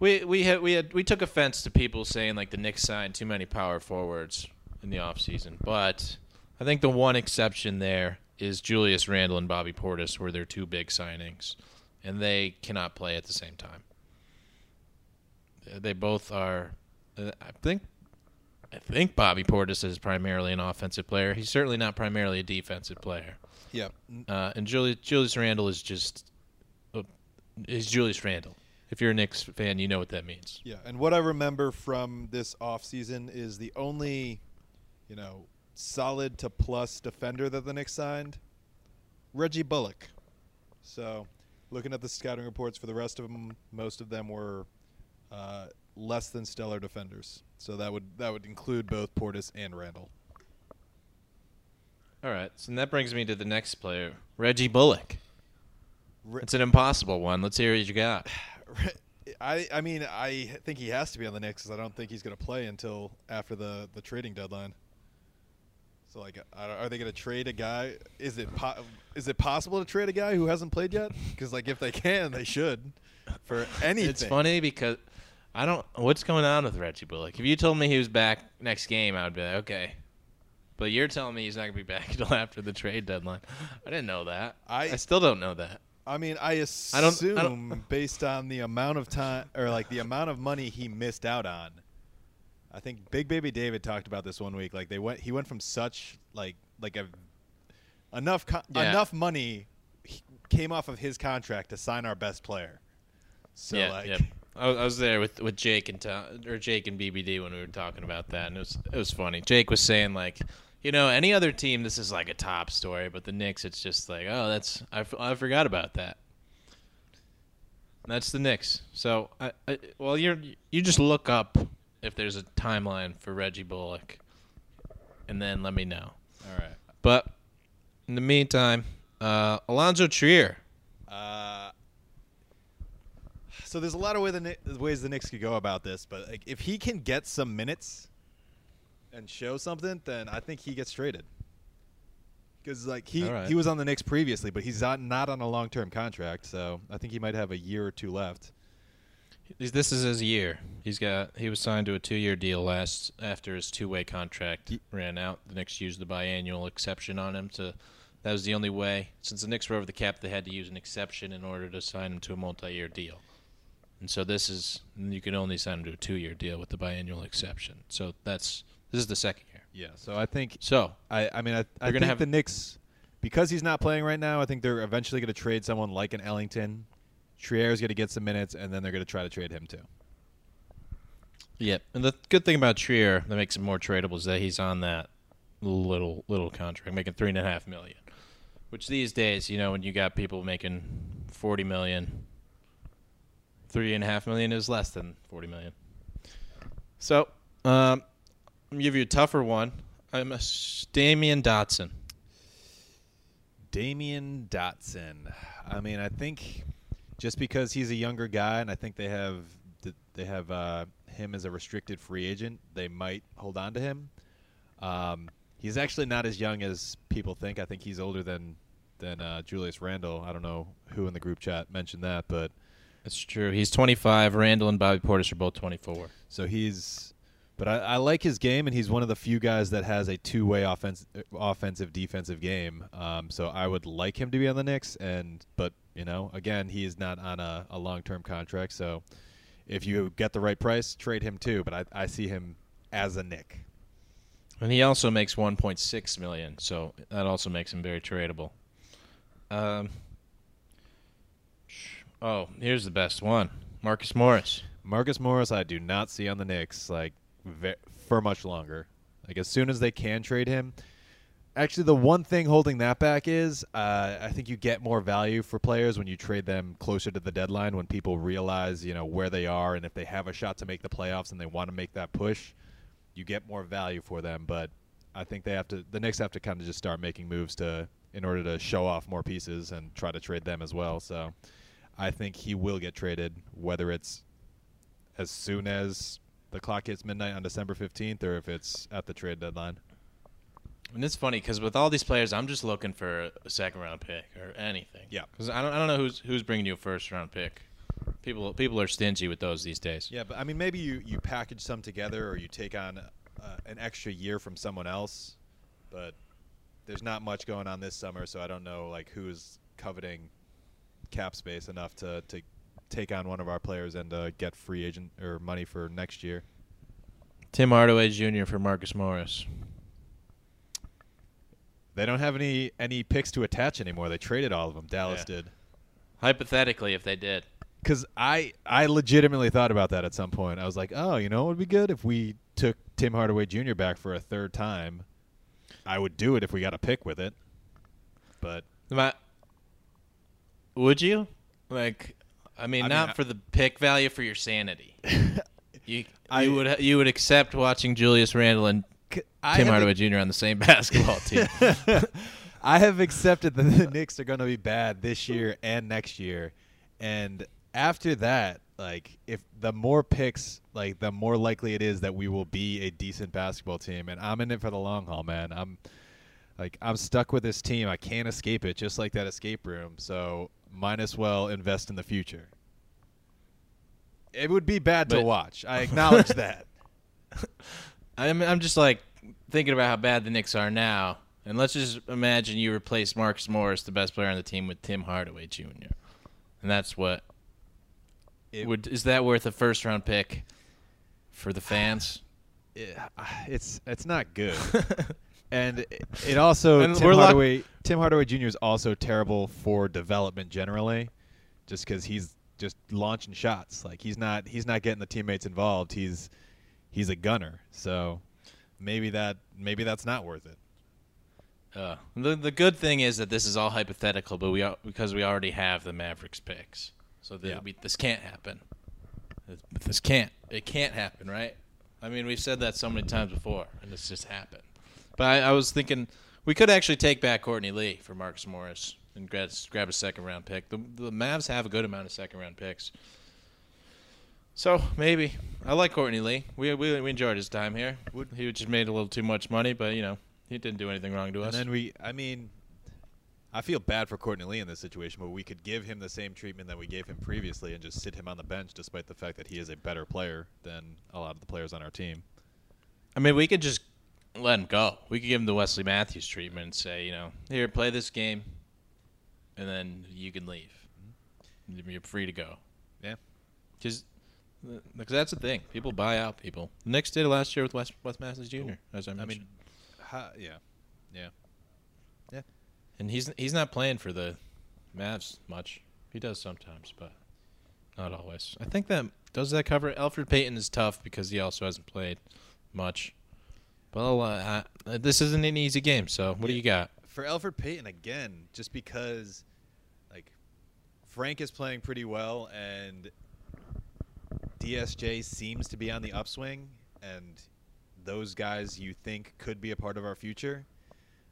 we we had we had we took offense to people saying like the Knicks signed too many power forwards in the offseason, but I think the one exception there is Julius Randle and Bobby Portis were their two big signings and they cannot play at the same time. They both are uh, I think I think Bobby Portis is primarily an offensive player. He's certainly not primarily a defensive player. Yeah. Uh, and Julius, Julius Randle is just uh, is Julius Randle. If you're a Knicks fan, you know what that means. Yeah, and what I remember from this offseason is the only, you know, solid to plus defender that the Knicks signed, Reggie Bullock. So, looking at the scouting reports for the rest of them, most of them were uh, less than stellar defenders. So that would that would include both Portis and Randle. All right, so that brings me to the next player, Reggie Bullock. Re- It's an impossible one. Let's hear what you got. I I mean I think he has to be on the Knicks because I don't think he's going to play until after the the trading deadline. So like, are they going to trade a guy? Is it po- is it possible to trade a guy who hasn't played yet? Because like if they can, they should for anything. It's funny because I don't. What's going on with Reggie Bullock? If you told me he was back next game, I would be like, okay. But you're telling me he's not gonna be back until after the trade deadline. I didn't know that. I- I still don't know that. I mean, I I assume don't- I don't- based on the amount of time or like the amount of money he missed out on. I think Big Baby David talked about this one week. Like they went, he went from such like like a enough co- Yeah. enough money came off of his contract to sign our best player. So yeah, like, yeah. I, was- I was there with, with Jake and Tom, or Jake and BBD when we were talking about that, and it was it was funny. Jake was saying like, you know, any other team this is like a top story, but the Knicks, it's just like, oh, that's I, f- I forgot about that. That's the Knicks. So, I, I, well, you're you just look up if there's a timeline for Reggie Bullock, and then let me know. all right. But in the meantime, uh, Alonzo Trier. Uh, so there's a lot of way the, ways the Knicks could go about this, but like if he can get some minutes and show something, then I think he gets traded. Because like he right. he was on the Knicks previously, but he's not not on a long term contract, so I think he might have a year or two left. This- This is his year. He's got he was signed to a two-year deal last after his two-way contract Ye- ran out. The Knicks used the biannual exception on him to that was the only way since the Knicks were over the cap they had to use an exception in order to sign him to a multi-year deal. And so this is you can only sign him to a two-year deal with the biannual exception. So that's this is the second year. Yeah, so I think So I I mean I, I think have- the Knicks because he's not playing right now. I think they're eventually going to trade someone like an Ellington. Trier's going to get some minutes, and then they're going to try to trade him too. Yep. And the good thing about Trier that makes him more tradable is that he's on that little little contract, making three and a half million. Which these days, you know, when you got people making forty million, three and a half million is less than forty million. So, um, I'm give you a tougher one. I'm a Damyean Dotson. Damyean Dotson. I mean, I think just because he's a younger guy, and I think they have they have uh, him as a restricted free agent, they might hold on to him. Um, he's actually not as young as people think. I think he's older than than uh, Julius Randle. I don't know who in the group chat mentioned that, but That's true. He's 25. Randall and Bobby Portis are both 24. so he's. But I, I like his game, and he's one of the few guys that has a two-way offense, offensive defensive game. Um, so I would like him to be on the Knicks, and but you know, again, he is not on a, a long-term contract. So if you get the right price, trade him too. But I, I see him as a Knick. And he also makes 1.6 million, so that also makes him very tradable. Um. Oh, here's the best one, Marcus Morris. Marcus Morris, I do not see on the Knicks like ve- for much longer. Like as soon as they can trade him. Actually, the one thing holding that back is uh, I think you get more value for players when you trade them closer to the deadline when people realize you know where they are and if they have a shot to make the playoffs and they want to make that push, you get more value for them. But I think they have to the Knicks have to kind of just start making moves to in order to show off more pieces and try to trade them as well. So I think he will get traded, whether it's as soon as the clock hits midnight on December 15th or if it's at the trade deadline. And it's funny because with all these players, I'm just looking for a second round pick or anything. Yeah. Because I don't, I don't know who's who's bringing you a first round pick. People people are stingy with those these days. Yeah, but I mean, maybe you, you package some together or you take on uh, an extra year from someone else, but there's not much going on this summer, so I don't know like who's coveting cap space enough to, to take on one of our players and uh, get free agent or money for next year. Tim Hardaway Jr. for Marcus Morris. They don't have any any picks to attach anymore. They traded all of them. Dallas Yeah. did. Hypothetically, if they did, Because I, I legitimately thought about that at some point. I was like, oh, you know, it would be good if we took Tim Hardaway Jr. back for a third time. I would do it if we got a pick with it. But Ma- would you? Like, I mean, I mean, not I- for the pick value, for your sanity. you I- you would you would accept watching Julius Randle and I Tim Hardaway Jr. on the same basketball team. I have accepted that the Knicks are going to be bad this year and next year, and after that, like if the more picks, like the more likely it is that we will be a decent basketball team. And I'm in it for the long haul, man. I'm like I'm stuck with this team. I can't escape it, just like that escape room. So might as well invest in the future. It would be bad to watch. I acknowledge that. I'm I'm just like thinking about how bad the Knicks are now, and let's just imagine you replace Marcus Morris, the best player on the team, with Tim Hardaway Jr. And that's what It- would is that worth a first round pick for the fans? Yeah, it's it's not good. and it- it also And Tim we're Hardaway Tim Hardaway Jr. is also terrible for development generally, just because he's just launching shots. Like he's not he's not getting the teammates involved. He's he's a gunner. So maybe that maybe that's not worth it. Uh, the the good thing is that this is all hypothetical, but we are, because we already have the Mavericks picks, so that Yeah. we, this can't happen. This- This can't. It can't happen, right? I mean, we've said that so many times before, and it's just happened. But I, I was thinking we could actually take back Courtney Lee for Marcus Morris and grab, grab a second round pick. The, the Mavs have a good amount of second round picks. So maybe I like Courtney Lee. We we, we enjoyed his time here. He just made a little too much money, but you know he didn't do anything wrong to us. And then we I mean I feel bad for Courtney Lee in this situation, but we could give him the same treatment that we gave him previously and just sit him on the bench despite the fact that he is a better player than a lot of the players on our team. I mean, we could just let him go. We could give him the Wesley Matthews treatment and say, you know, here, play this game, and then you can leave. Mm-hmm. You're free to go. Yeah. Because uh, that's the thing. People buy out people. The Knicks did it last year with West, West Matthews Jr., as I I mentioned. mean, ha, yeah. Yeah. and he's he's not playing for the Mavs much. He does sometimes, but not always. I think that does that cover. Elfrid Payton is tough because he also hasn't played much. Well, uh, uh, this isn't an easy game. So what do you got? For Elfrid Payton again, just because like Frank is playing pretty well and DSJ seems to be on the upswing and those guys you think could be a part of our future.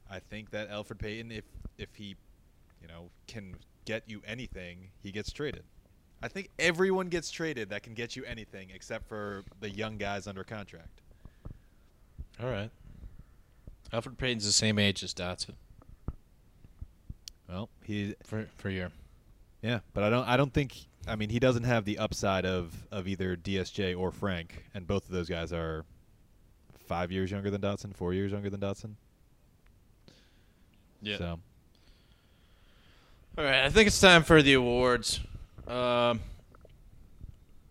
I think that Elfrid Payton if if he you know can get you anything, he gets traded. I think everyone gets traded that can get you anything except for the young guys under contract. All right. Elfrid Payton's the same age as Dotson Well, he for for your. Yeah, but I don't. I don't think. I mean, he doesn't have the upside of of either DSJ or Frank, and both of those guys are five years younger than Dotson, four years younger than Dotson. Yeah. So All right, I think it's time for the awards. Um,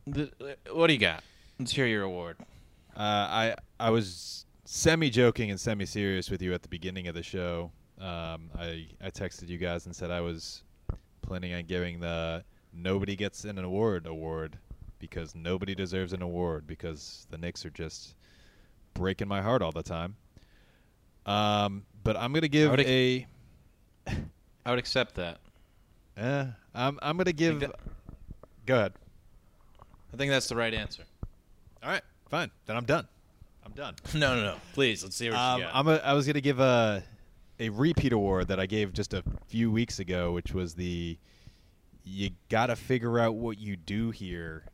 the, what do you got? Let's hear your award. uh, I I was semi joking and semi serious with you at the beginning of the show. Um, I I texted you guys and said I was planning on giving the nobody gets an award award because nobody deserves an award because the Knicks are just breaking my heart all the time. Um, but I'm gonna give would a. I would accept that. Eh, I'm I'm gonna give. that- Go ahead. I think that's the right answer. All right, fine. Then I'm done. I'm done. no, no, no. Please, let's see what Um, you got. I'm a, I was gonna give a a repeat award that I gave just a few weeks ago, which was the you gotta figure out what you do here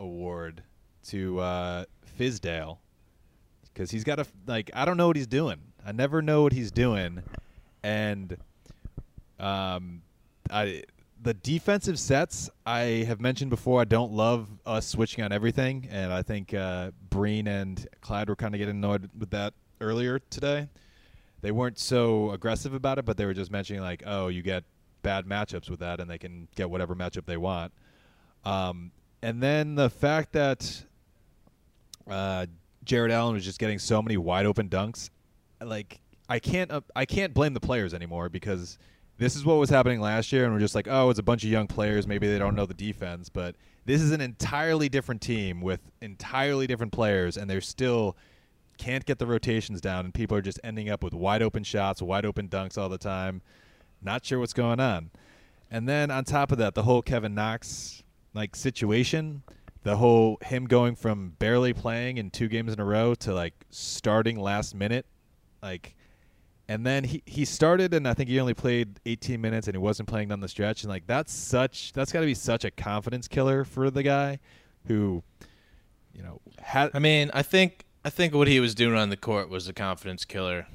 award to uh, Fizdale because he's got a like I don't know what he's doing. I never know what he's doing, and um, I the defensive sets I have mentioned before. I don't love us switching on everything, and I think uh, Breen and Clyde were kind of getting annoyed with that earlier today. They weren't so aggressive about it, but they were just mentioning like, "Oh, you get bad matchups with that, and they can get whatever matchup they want." Um, and then the fact that uh, Jarrett Allen was just getting so many wide open dunks, like I can't uh, I can't blame the players anymore because this is what was happening last year, and we're just like, oh, it's a bunch of young players, maybe they don't know the defense, but this is an entirely different team with entirely different players, and they're still can't get the rotations down, and people are just ending up with wide open shots, wide open dunks all the time. Not sure what's going on. And then on top of that, the whole Kevin Knox like situation, the whole him going from barely playing in two games in a row to like starting last minute, like and then he he started and I think he only played 18 minutes and he wasn't playing down the stretch and like that's such that's got to be such a confidence killer for the guy who you know had I mean, I think I think what he was doing on the court was a confidence killer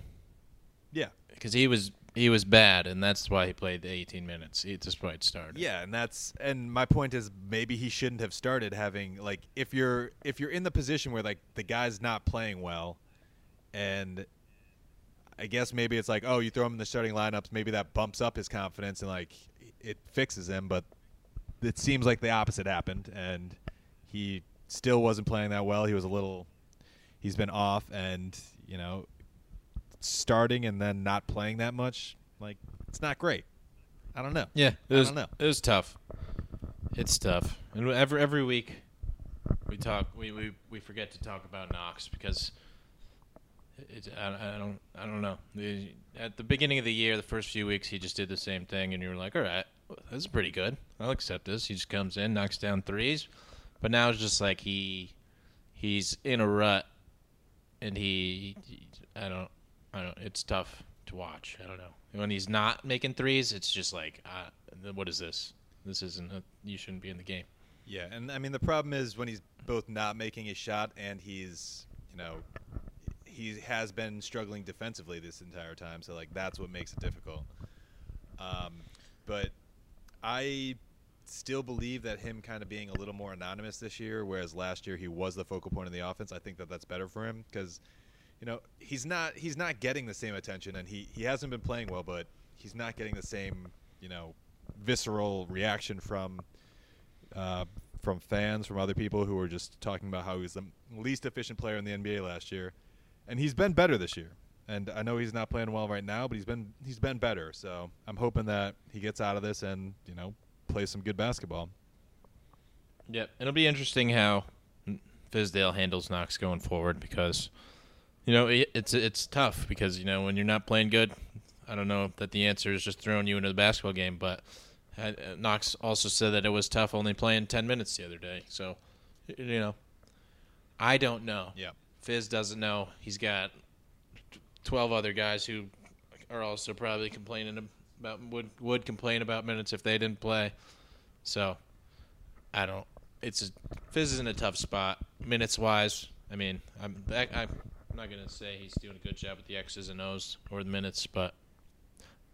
yeah because he was he was bad, and that's why he played the 18 minutes. He just why it started. Yeah, and that's and my point is maybe he shouldn't have started having like if you're if you're in the position where like the guy's not playing well and I guess maybe it's like, oh, you throw him in the starting lineups, maybe that bumps up his confidence and like it fixes him, but it seems like the opposite happened and he still wasn't playing that well. He was a little he's been off and, you know, starting and then not playing that much, like it's not great. I don't know. Yeah, it was, I don't know. it was tough. It's tough, and every every week we talk we, we, we forget to talk about Knox because it's I, I don't I don't know. At the beginning of the year, the first few weeks, he just did the same thing, and you were like, all right, this is pretty good. I'll accept this. He just comes in, knocks down threes, but now it's just like he he's in a rut, and he, I don't I don't. It's tough to watch. I don't know when he's not making threes. It's just like, uh, what is this? This isn't. A, you shouldn't be in the game. Yeah, and I mean the problem is when he's both not making a shot and he's, you know, he has been struggling defensively this entire time. So like that's what makes it difficult. Um, but I still believe that him kind of being a little more anonymous this year, whereas last year he was the focal point of the offense. I think that that's better for him because, you know, he's not he's not getting the same attention, and he he hasn't been playing well, but he's not getting the same you know visceral reaction from uh, from fans, from other people who were just talking about how he was the least efficient player in the NBA last year, and he's been better this year. And I know he's not playing well right now, but he's been he's been better. So I'm hoping that he gets out of this and you know plays some good basketball. Yep, it'll be interesting how Fizdale handles Knox going forward because you know it's it's tough because you know when you're not playing good. I don't know that the answer is just throwing you into the basketball game, but uh, Knox also said that it was tough only playing ten minutes the other day. So you know, I don't know. Yeah. Fizz doesn't know. He's got twelve other guys who are also probably complaining about would would complain about minutes if they didn't play. So I don't. It's a, Fizz is in a tough spot minutes wise. I mean, I'm I'm not gonna say he's doing a good job with the X's and O's or the minutes, but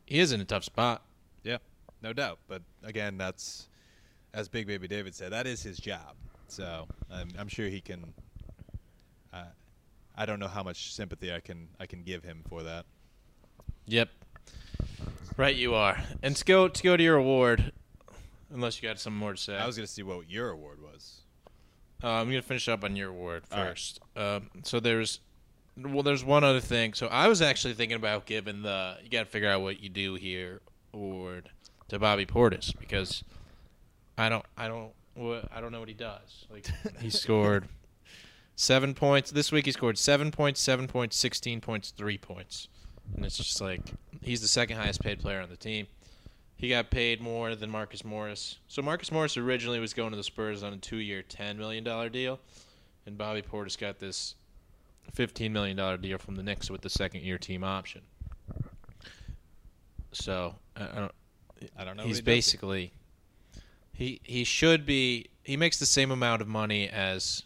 he is in a tough spot. Yeah, no doubt. But again, that's as Big Baby David said, that is his job. So I'm, I'm sure he can. Uh, I don't know how much sympathy I can I can give him for that. Yep. Right, you are. And to go to go to your award, unless you got some more to say. I was gonna see what your award was. Uh, I'm gonna finish up on your award All right. first. Um, so there's, well, there's one other thing. So I was actually thinking about giving the you got to figure out what you do here award to Bobby Portis because I don't, I don't, I don't know what he does. Like he scored seven points this week. He scored seven points, seven points, sixteen points, three points, and it's just like he's the second highest paid player on the team. He got paid more than Marcus Morris. So Marcus Morris originally was going to the Spurs on a two-year, ten million dollar deal, and Bobby Portis got this fifteen million dollar deal from the Knicks with the second-year team option. So I I don't. I don't know. He's he basically he he should be. He makes the same amount of money as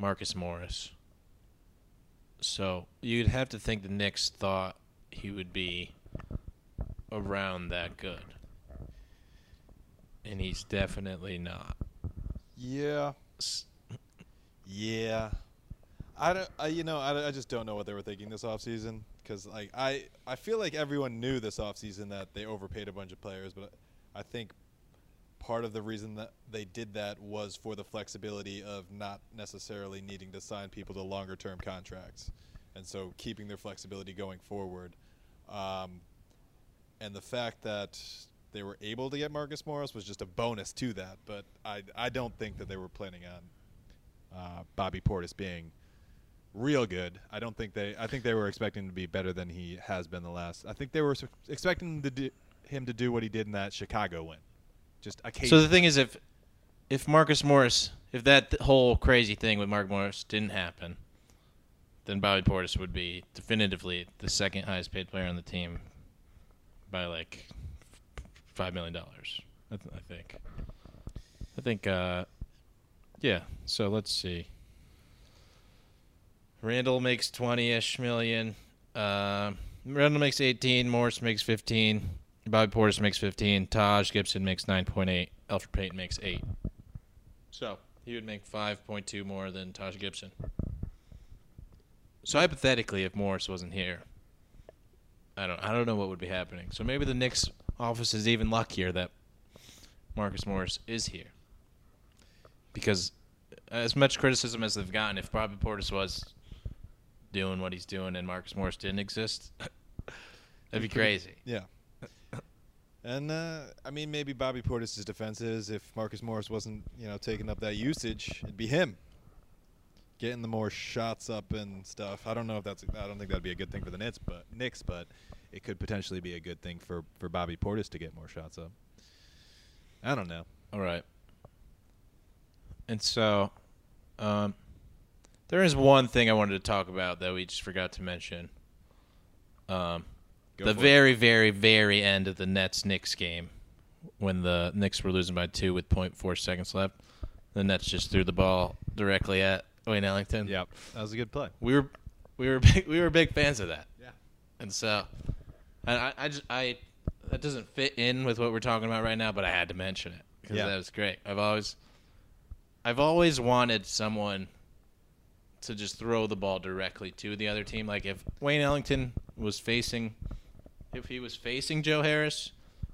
Marcus Morris. So you'd have to think the Knicks thought he would be around that good. And he's definitely not. Yeah. Yeah. I don't. I, you know, I, I just don't know what they were thinking this offseason because like I I feel like everyone knew this offseason that they overpaid a bunch of players, but I think part of the reason that they did that was for the flexibility of not necessarily needing to sign people to longer term contracts, and so keeping their flexibility going forward. Um, and the fact that they were able to get Marcus Morris was just a bonus to that. But I I don't think that they were planning on uh, Bobby Portis being real good. I don't think they. I think they were expecting him to be better than he has been the last. I think they were expecting to do, him to do what he did in that Chicago win. Just occasionally. So the thing is, if if Marcus Morris, if that whole crazy thing with Mark Morris didn't happen, then Bobby Portis would be definitively the second highest paid player on the team by like five million dollars. I, th- I think. I think. Uh, yeah. So let's see. Randle makes twenty-ish million. Uh, Randle makes eighteen. Morris makes fifteen. Bobby Portis makes fifteen. Taj Gibson makes nine point eight. Elfrid Payton makes eight. So he would make five point two more than Taj Gibson. So hypothetically, if Morris wasn't here, I don't I don't know what would be happening. So maybe the Knicks office is even luckier that Marcus Morris is here. Because as much criticism as they've gotten, if Bobby Portis was doing what he's doing and Marcus Morris didn't exist, that'd be crazy. Yeah. And uh, I mean, maybe Bobby Portis's defense is if Marcus Morris wasn't, you know, taking up that usage, it'd be him getting the more shots up and stuff. I don't know if that's. I don't think that'd be a good thing for the Knicks, but Knicks, but it could potentially be a good thing for for Bobby Portis to get more shots up. I don't know. All right. And so, um, there is one thing I wanted to talk about that we just forgot to mention. Um, Go the for it. very, very, very end of the Nets Knicks game, when the Knicks were losing by two with 0.4 seconds left, the Nets just threw the ball directly at Wayne Ellington. Yep, that was a good play. we were, we were, big, we were big fans of that. Yeah. And so, and I, I, just, I, that doesn't fit in with what we're talking about right now, but I had to mention it because Yeah. that was great. I've always, I've always wanted someone to just throw the ball directly to the other team. Like if Wayne Ellington was facing, if he was facing Joe Harris,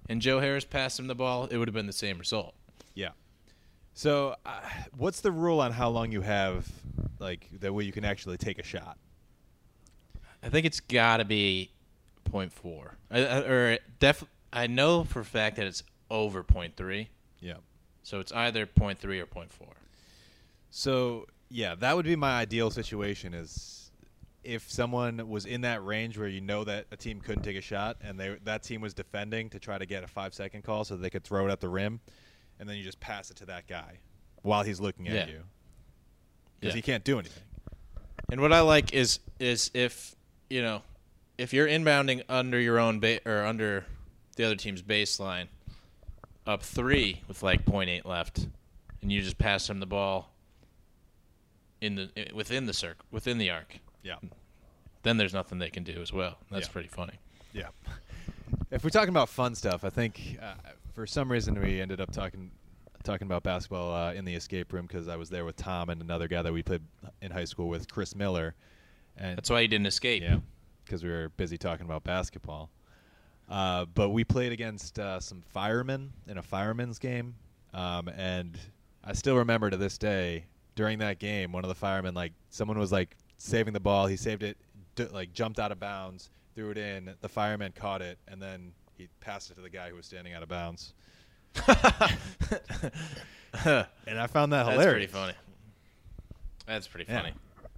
and Joe Harris passed him the ball, it would have been the same result. Yeah. So, uh, what's the rule on how long you have, like, that way you can actually take a shot? I think it's got to be 0.4. I, I, or def, I know for a fact that it's over 0.3. Yeah. So it's either 0.3 or 0.4. So yeah, that would be my ideal situation. Is if someone was in that range where you know that a team couldn't take a shot, and they that team was defending to try to get a five second call so they could throw it at the rim, and then you just pass it to that guy while he's looking at Yeah. you because Yeah. he can't do anything. And what I like is is if you know if you're inbounding under your own ba- or under the other team's baseline, up three with like 0.8 left, and you just pass them the ball in the within the circle within the arc, Yeah. then there's nothing they can do as well. That's Yeah. pretty funny. Yeah. If we're talking about fun stuff, I think uh, for some reason we ended up talking talking about basketball uh, in the escape room because I was there with Tom and another guy that we played in high school with, Chris Miller. And That's why he didn't escape. yeah, because we were busy talking about basketball. Uh, but we played against uh, some firemen in a firemen's game, um, and I still remember to this day during that game, one of the firemen like someone was like saving the ball. He saved it, d- like jumped out of bounds, threw it in. The fireman caught it, and then he passed it to the guy who was standing out of bounds. And I found that hilarious. That's pretty funny. That's pretty Yeah. funny.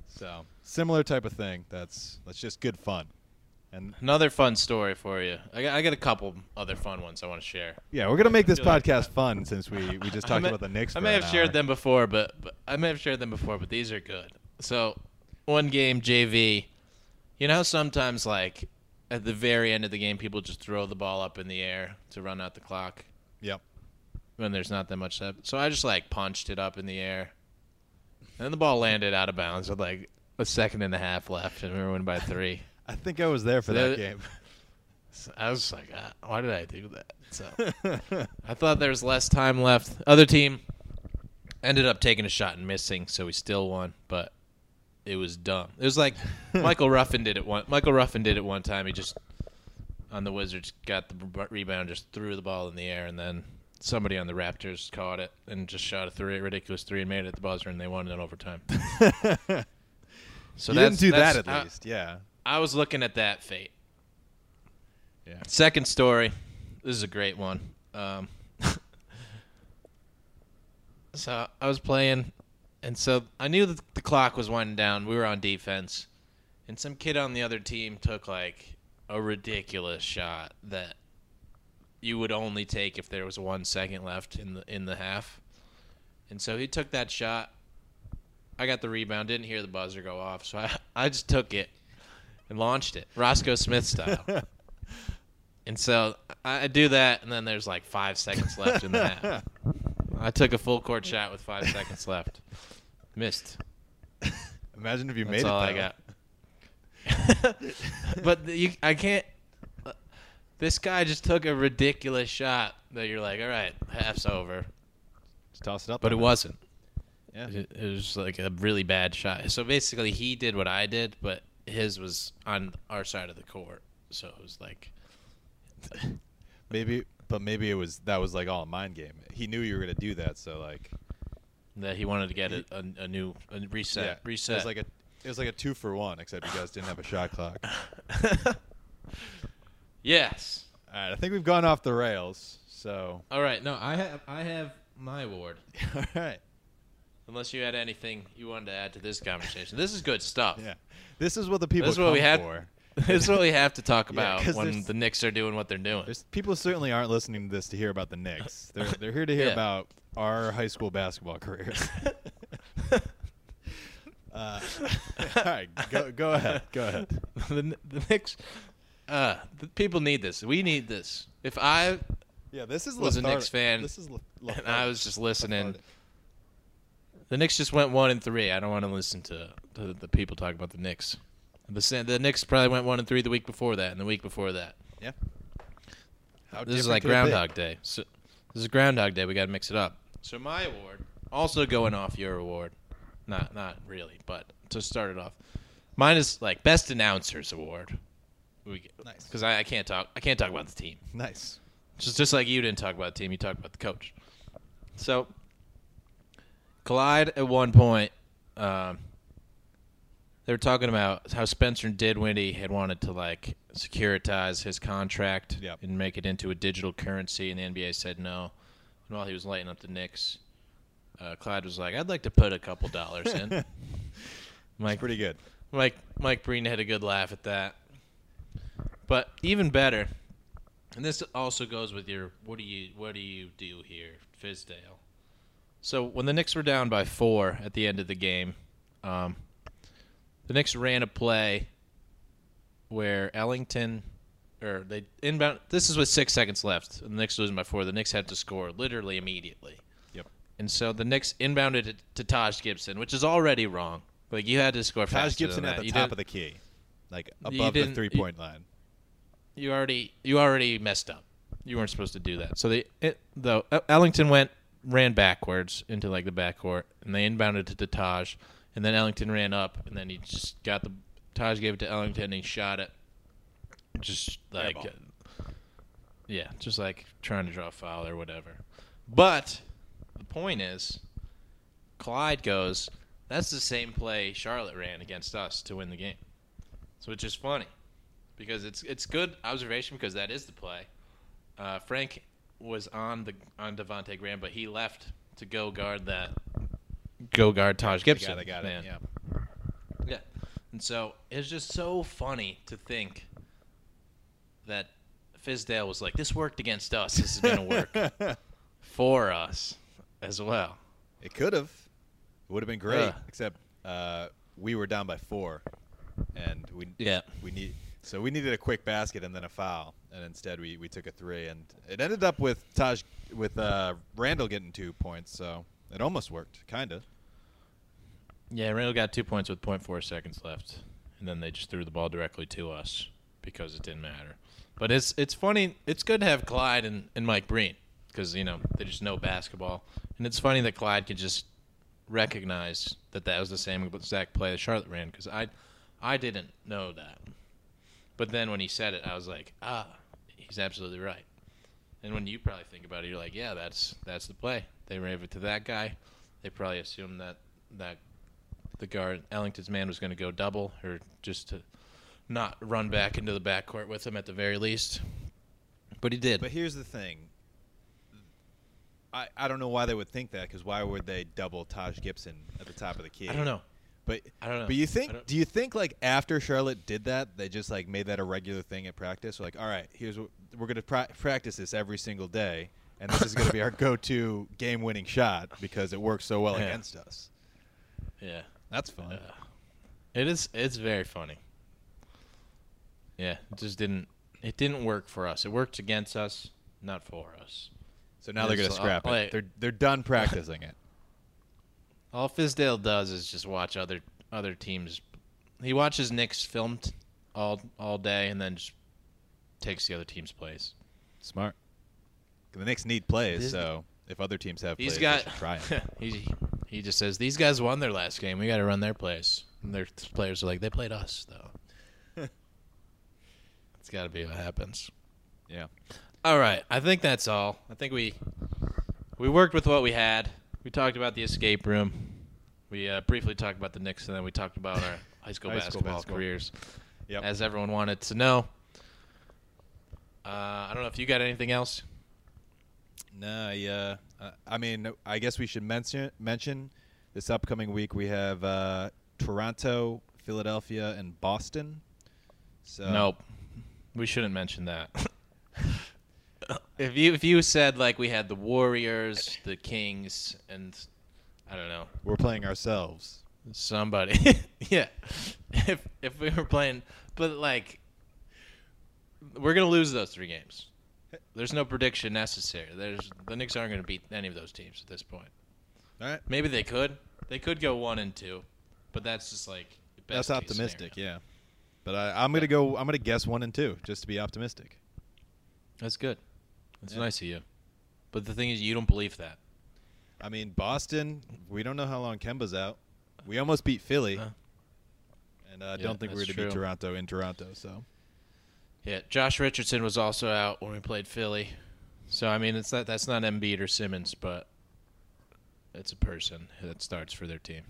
So similar type of thing. That's that's just good fun. And Another fun story for you. I got, I got a couple other fun ones I want to share. yeah, we're gonna make this feel like podcast fun since we we just talked may- about the Knicks. I may an have shared hour. them before, but, but I may have shared them before, but these are good. So, one game JV, you know, how sometimes like at the very end of the game, people just throw the ball up in the air to run out the clock Yep. when there's not that much left. So I just like punched it up in the air, and then the ball landed out of bounds with like a second and a half left, and we were winning by three. I think I was there for The- that game. I was like, ah, why did I do that? So I thought there was less time left. Other team ended up taking a shot and missing, so we still won. But it was dumb. It was like Michael Ruffin did it one. Michael Ruffin did it one time. He just on the Wizards got the rebound, just threw the ball in the air, and then somebody on the Raptors caught it and just shot a three, ridiculous three, and made it at the buzzer, and they won it in overtime. So you that's, didn't do that at I- least. Yeah. I was looking at that fate. Yeah. Second story. This is a great one. Um, so I was playing, and so I knew that the clock was winding down. We were on defense, and some kid on the other team took like a ridiculous shot that you would only take if there was one second left in the in the half. And so he took that shot. I got the rebound. Didn't hear the buzzer go off, so I I just took it and launched it, Roscoe Smith style. and so I I do that, and then there's like five seconds left in the half. I took a full court shot with five seconds left. Missed. Imagine if you That's made all it. I got. but you, I can't. This guy just took a ridiculous shot that you're like, all right, half's over. Just toss it up. But it wasn't. Yeah. It, it was like a really bad shot. So basically, he did what I did, but his was on our side of the court. So it was like, Maybe, but maybe it was that was like all a mind game. He knew you were gonna do that, so like that he wanted to get a, a, a new a reset. yeah, reset. It was like a it was like a two for one, except you guys didn't have a shot clock. yes. All right, I think we've gone off the rails. So All right. No, I have I have my award. all right, Unless you had anything you wanted to add to this conversation. This is good stuff. yeah, this is what the people This is what we had. for. this is what we have to talk Yeah, about 'cause when there's- the Knicks are doing what they're doing. There's people certainly aren't listening to this to hear about the Knicks. They're they're here to hear Yeah. about our high school basketball careers. uh, all right, go go ahead. Go ahead. the, the Knicks. Uh, the people need this. We need this. If I Yeah, this is Was a lethargic. Knicks fan, This is le- and I was just listening, lethargic. the Knicks just went one and three. I don't want to listen to, to the people talk about the Knicks. The Sa- the Knicks probably went one and three the week before that, and the week before that. Yeah. How This is like could it be? Groundhog Day. So this is Groundhog Day. We got to mix it up. So my award, also going off your award, not not really, but to start it off, mine is like best announcers award. We Nice. because I, I can't talk. I can't talk about the team. Nice. Just just like you didn't talk about the team, you talked about the coach. So Clyde at one point, um, they were talking about how Spencer Dinwiddie had wanted to like securitize his contract Yep. and make it into a digital currency, and the NBA said no. And while he was lighting up the Knicks, uh, Clyde was like, "I'd like to put a couple dollars in." Mike, Pretty good. Mike, Mike Breen had a good laugh at that. But even better, and this also goes with your what do you what do you do here, Fizdale? So when the Knicks were down by four at the end of the game, um, the Knicks ran a play where Ellington, or they inbound. This is with six seconds left. And the Knicks losing by four. The Knicks had to score literally immediately. Yep. And so the Knicks inbounded it to Taj Gibson, which is already wrong. Like you had to score Taj Gibson at the You top of the key, like above the three point line. you already you already messed up. You weren't supposed to do that. So they it, though Ellington went ran backwards into like the backcourt, and they inbounded it to Taj, and then Ellington ran up, and then he just got the Taj gave it to Ellington, and he shot it, just like Airball. yeah, just like trying to draw a foul or whatever. But the point is, Clyde goes. That's the same play Charlotte ran against us to win the game. So it's just funny because it's it's good observation because that is the play. Uh, Frank was on the on Devonte Graham, but he left to go guard that go guard Taj The Gibson. guy that got man. Yeah. Yeah. And so it's just so funny to think that Fizdale was like, "This worked against us. This is gonna work for us as well." It could have. It would have been great, Yeah. except uh, we were down by four, and we Yeah. we need so we needed a quick basket and then a foul, and instead we, we took a three, and it ended up with Taj with uh, Randle getting two points, so it almost worked, kind of. Yeah, Randle got two points with 0.4 seconds left, and then they just threw the ball directly to us because it didn't matter. But it's it's funny. It's good to have Clyde and, and Mike Breen because you know they just know basketball, and it's funny that Clyde could just recognize that that was the same exact play that Charlotte ran because I I didn't know that. But then when he said it, I was like, ah, he's absolutely right. And when you probably think about it, you're like, yeah, that's that's the play. They gave it to that guy. They probably assumed that that the guard Ellington's man was going to go double or just to not run back into the backcourt with him at the very least. But he did. But here's the thing. I, I don't know why they would think that because why would they double Taj Gibson at the top of the key? I don't know. But I don't know. But you think? don't- you think like after Charlotte did that, they just like made that a regular thing at practice? Like, all right, here's what we're gonna pra- practice this every single day, and this is gonna be our go-to game-winning shot because it works so well Yeah. against us. Yeah. That's fun. Uh, It is it's very funny. Yeah, it just didn't it didn't work for us. It worked against us, not for us. so now they're it's, uh, scrap like- it. They're they're done practicing it. All Fizdale does is just watch other other teams. He watches Knicks filmed all all day and then just takes the other team's plays. Smart. The Knicks need plays, This- so if other teams have He's plays, got they should try 'em. he he just says these guys won their last game. We got to run their plays. And their players are like they played us though. it's got to be what happens. yeah. All right, I think that's all. I think we we worked with what we had. We talked about the escape room. We uh, briefly talked about the Knicks, and then we talked about our high school, High basketball, basketball. careers, Yep. as everyone wanted to know. Uh, I don't know if you got anything else. No, yeah. Uh, I mean, I guess we should mention mention this upcoming week we have uh, Toronto, Philadelphia, and Boston. So Nope. We shouldn't mention that. if you if you said like we had the Warriors, the Kings, and I don't know we're playing ourselves. somebody, yeah. If if we were playing, but like we're gonna lose those three games. There's no prediction necessary. There's the Knicks aren't gonna beat any of those teams at this point. All right, Maybe they could. They could go one and two, but that's just like that's best case optimistic. scenario. Yeah, but I, I'm gonna go. I'm gonna guess one and two just to be optimistic. That's good. That's Yeah. nice of you. But the thing is, you don't believe that. I mean, Boston. We don't know how long Kemba's out. We almost beat Philly, Huh. and I uh, Yeah, don't think we're gonna beat. Toronto in Toronto. So Yeah, Josh Richardson was also out when we played Philly. So I mean, it's not that's not Embiid or Simmons, but it's a person that starts for their team.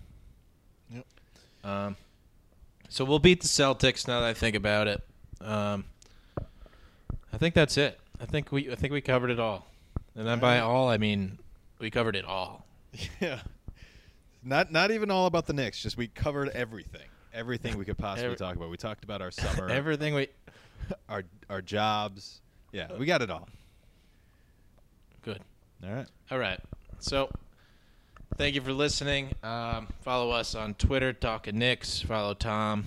Yep. Um, so we'll beat the Celtics now that I think about it. Um, I think that's it. I think we I think we covered it all. And then by all, I mean we covered it all. Yeah. Not not even all about the Knicks. Just we covered everything. Everything we could possibly Every- talk about. We talked about our summer, Everything we our our jobs. Yeah, we got it all. good. All right. All right. So, thank you for listening. Um, follow us on Twitter, Talking Knicks. Follow Tom,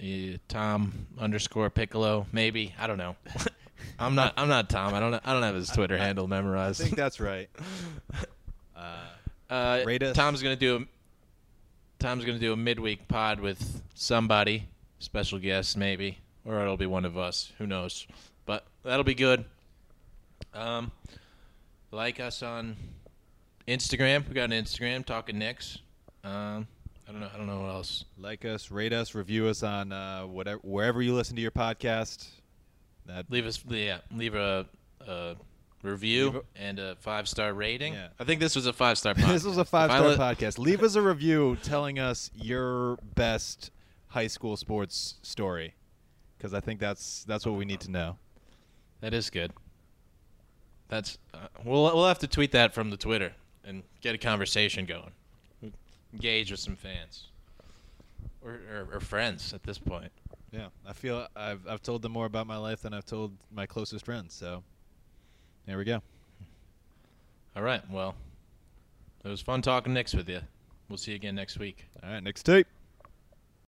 uh, Tom underscore Piccolo. Maybe I don't know. I'm not. I'm not Tom. I don't. I don't have his Twitter handle memorized. I think that's right. Uh, uh, Rate us. Tom's gonna do. A, Tom's gonna do a midweek pod with somebody, special guest maybe, or it'll be one of us. Who knows? But that'll be good. Um, like us on Instagram. We got an Instagram, Talking Knicks. Um, I don't know. I don't know what else. like us, rate us, review us on uh, whatever wherever you listen to your podcast. That Leave us, yeah, leave a, a review Leave and a five star rating. Yeah. I think this was a five star. podcast. this was a five star podcast. Leave us a review telling us your best high school sports story, because I think that's that's what we need to know. That is good. That's uh, we'll we'll have to tweet that from the Twitter and get a conversation going. Engage with some fans or, or, or friends at this point. Yeah, I feel I've I've told them more about my life than I've told my closest friends. So there we go. All right. Well, it was fun talking Knicks with you. We'll see you again next week. All right, next tape.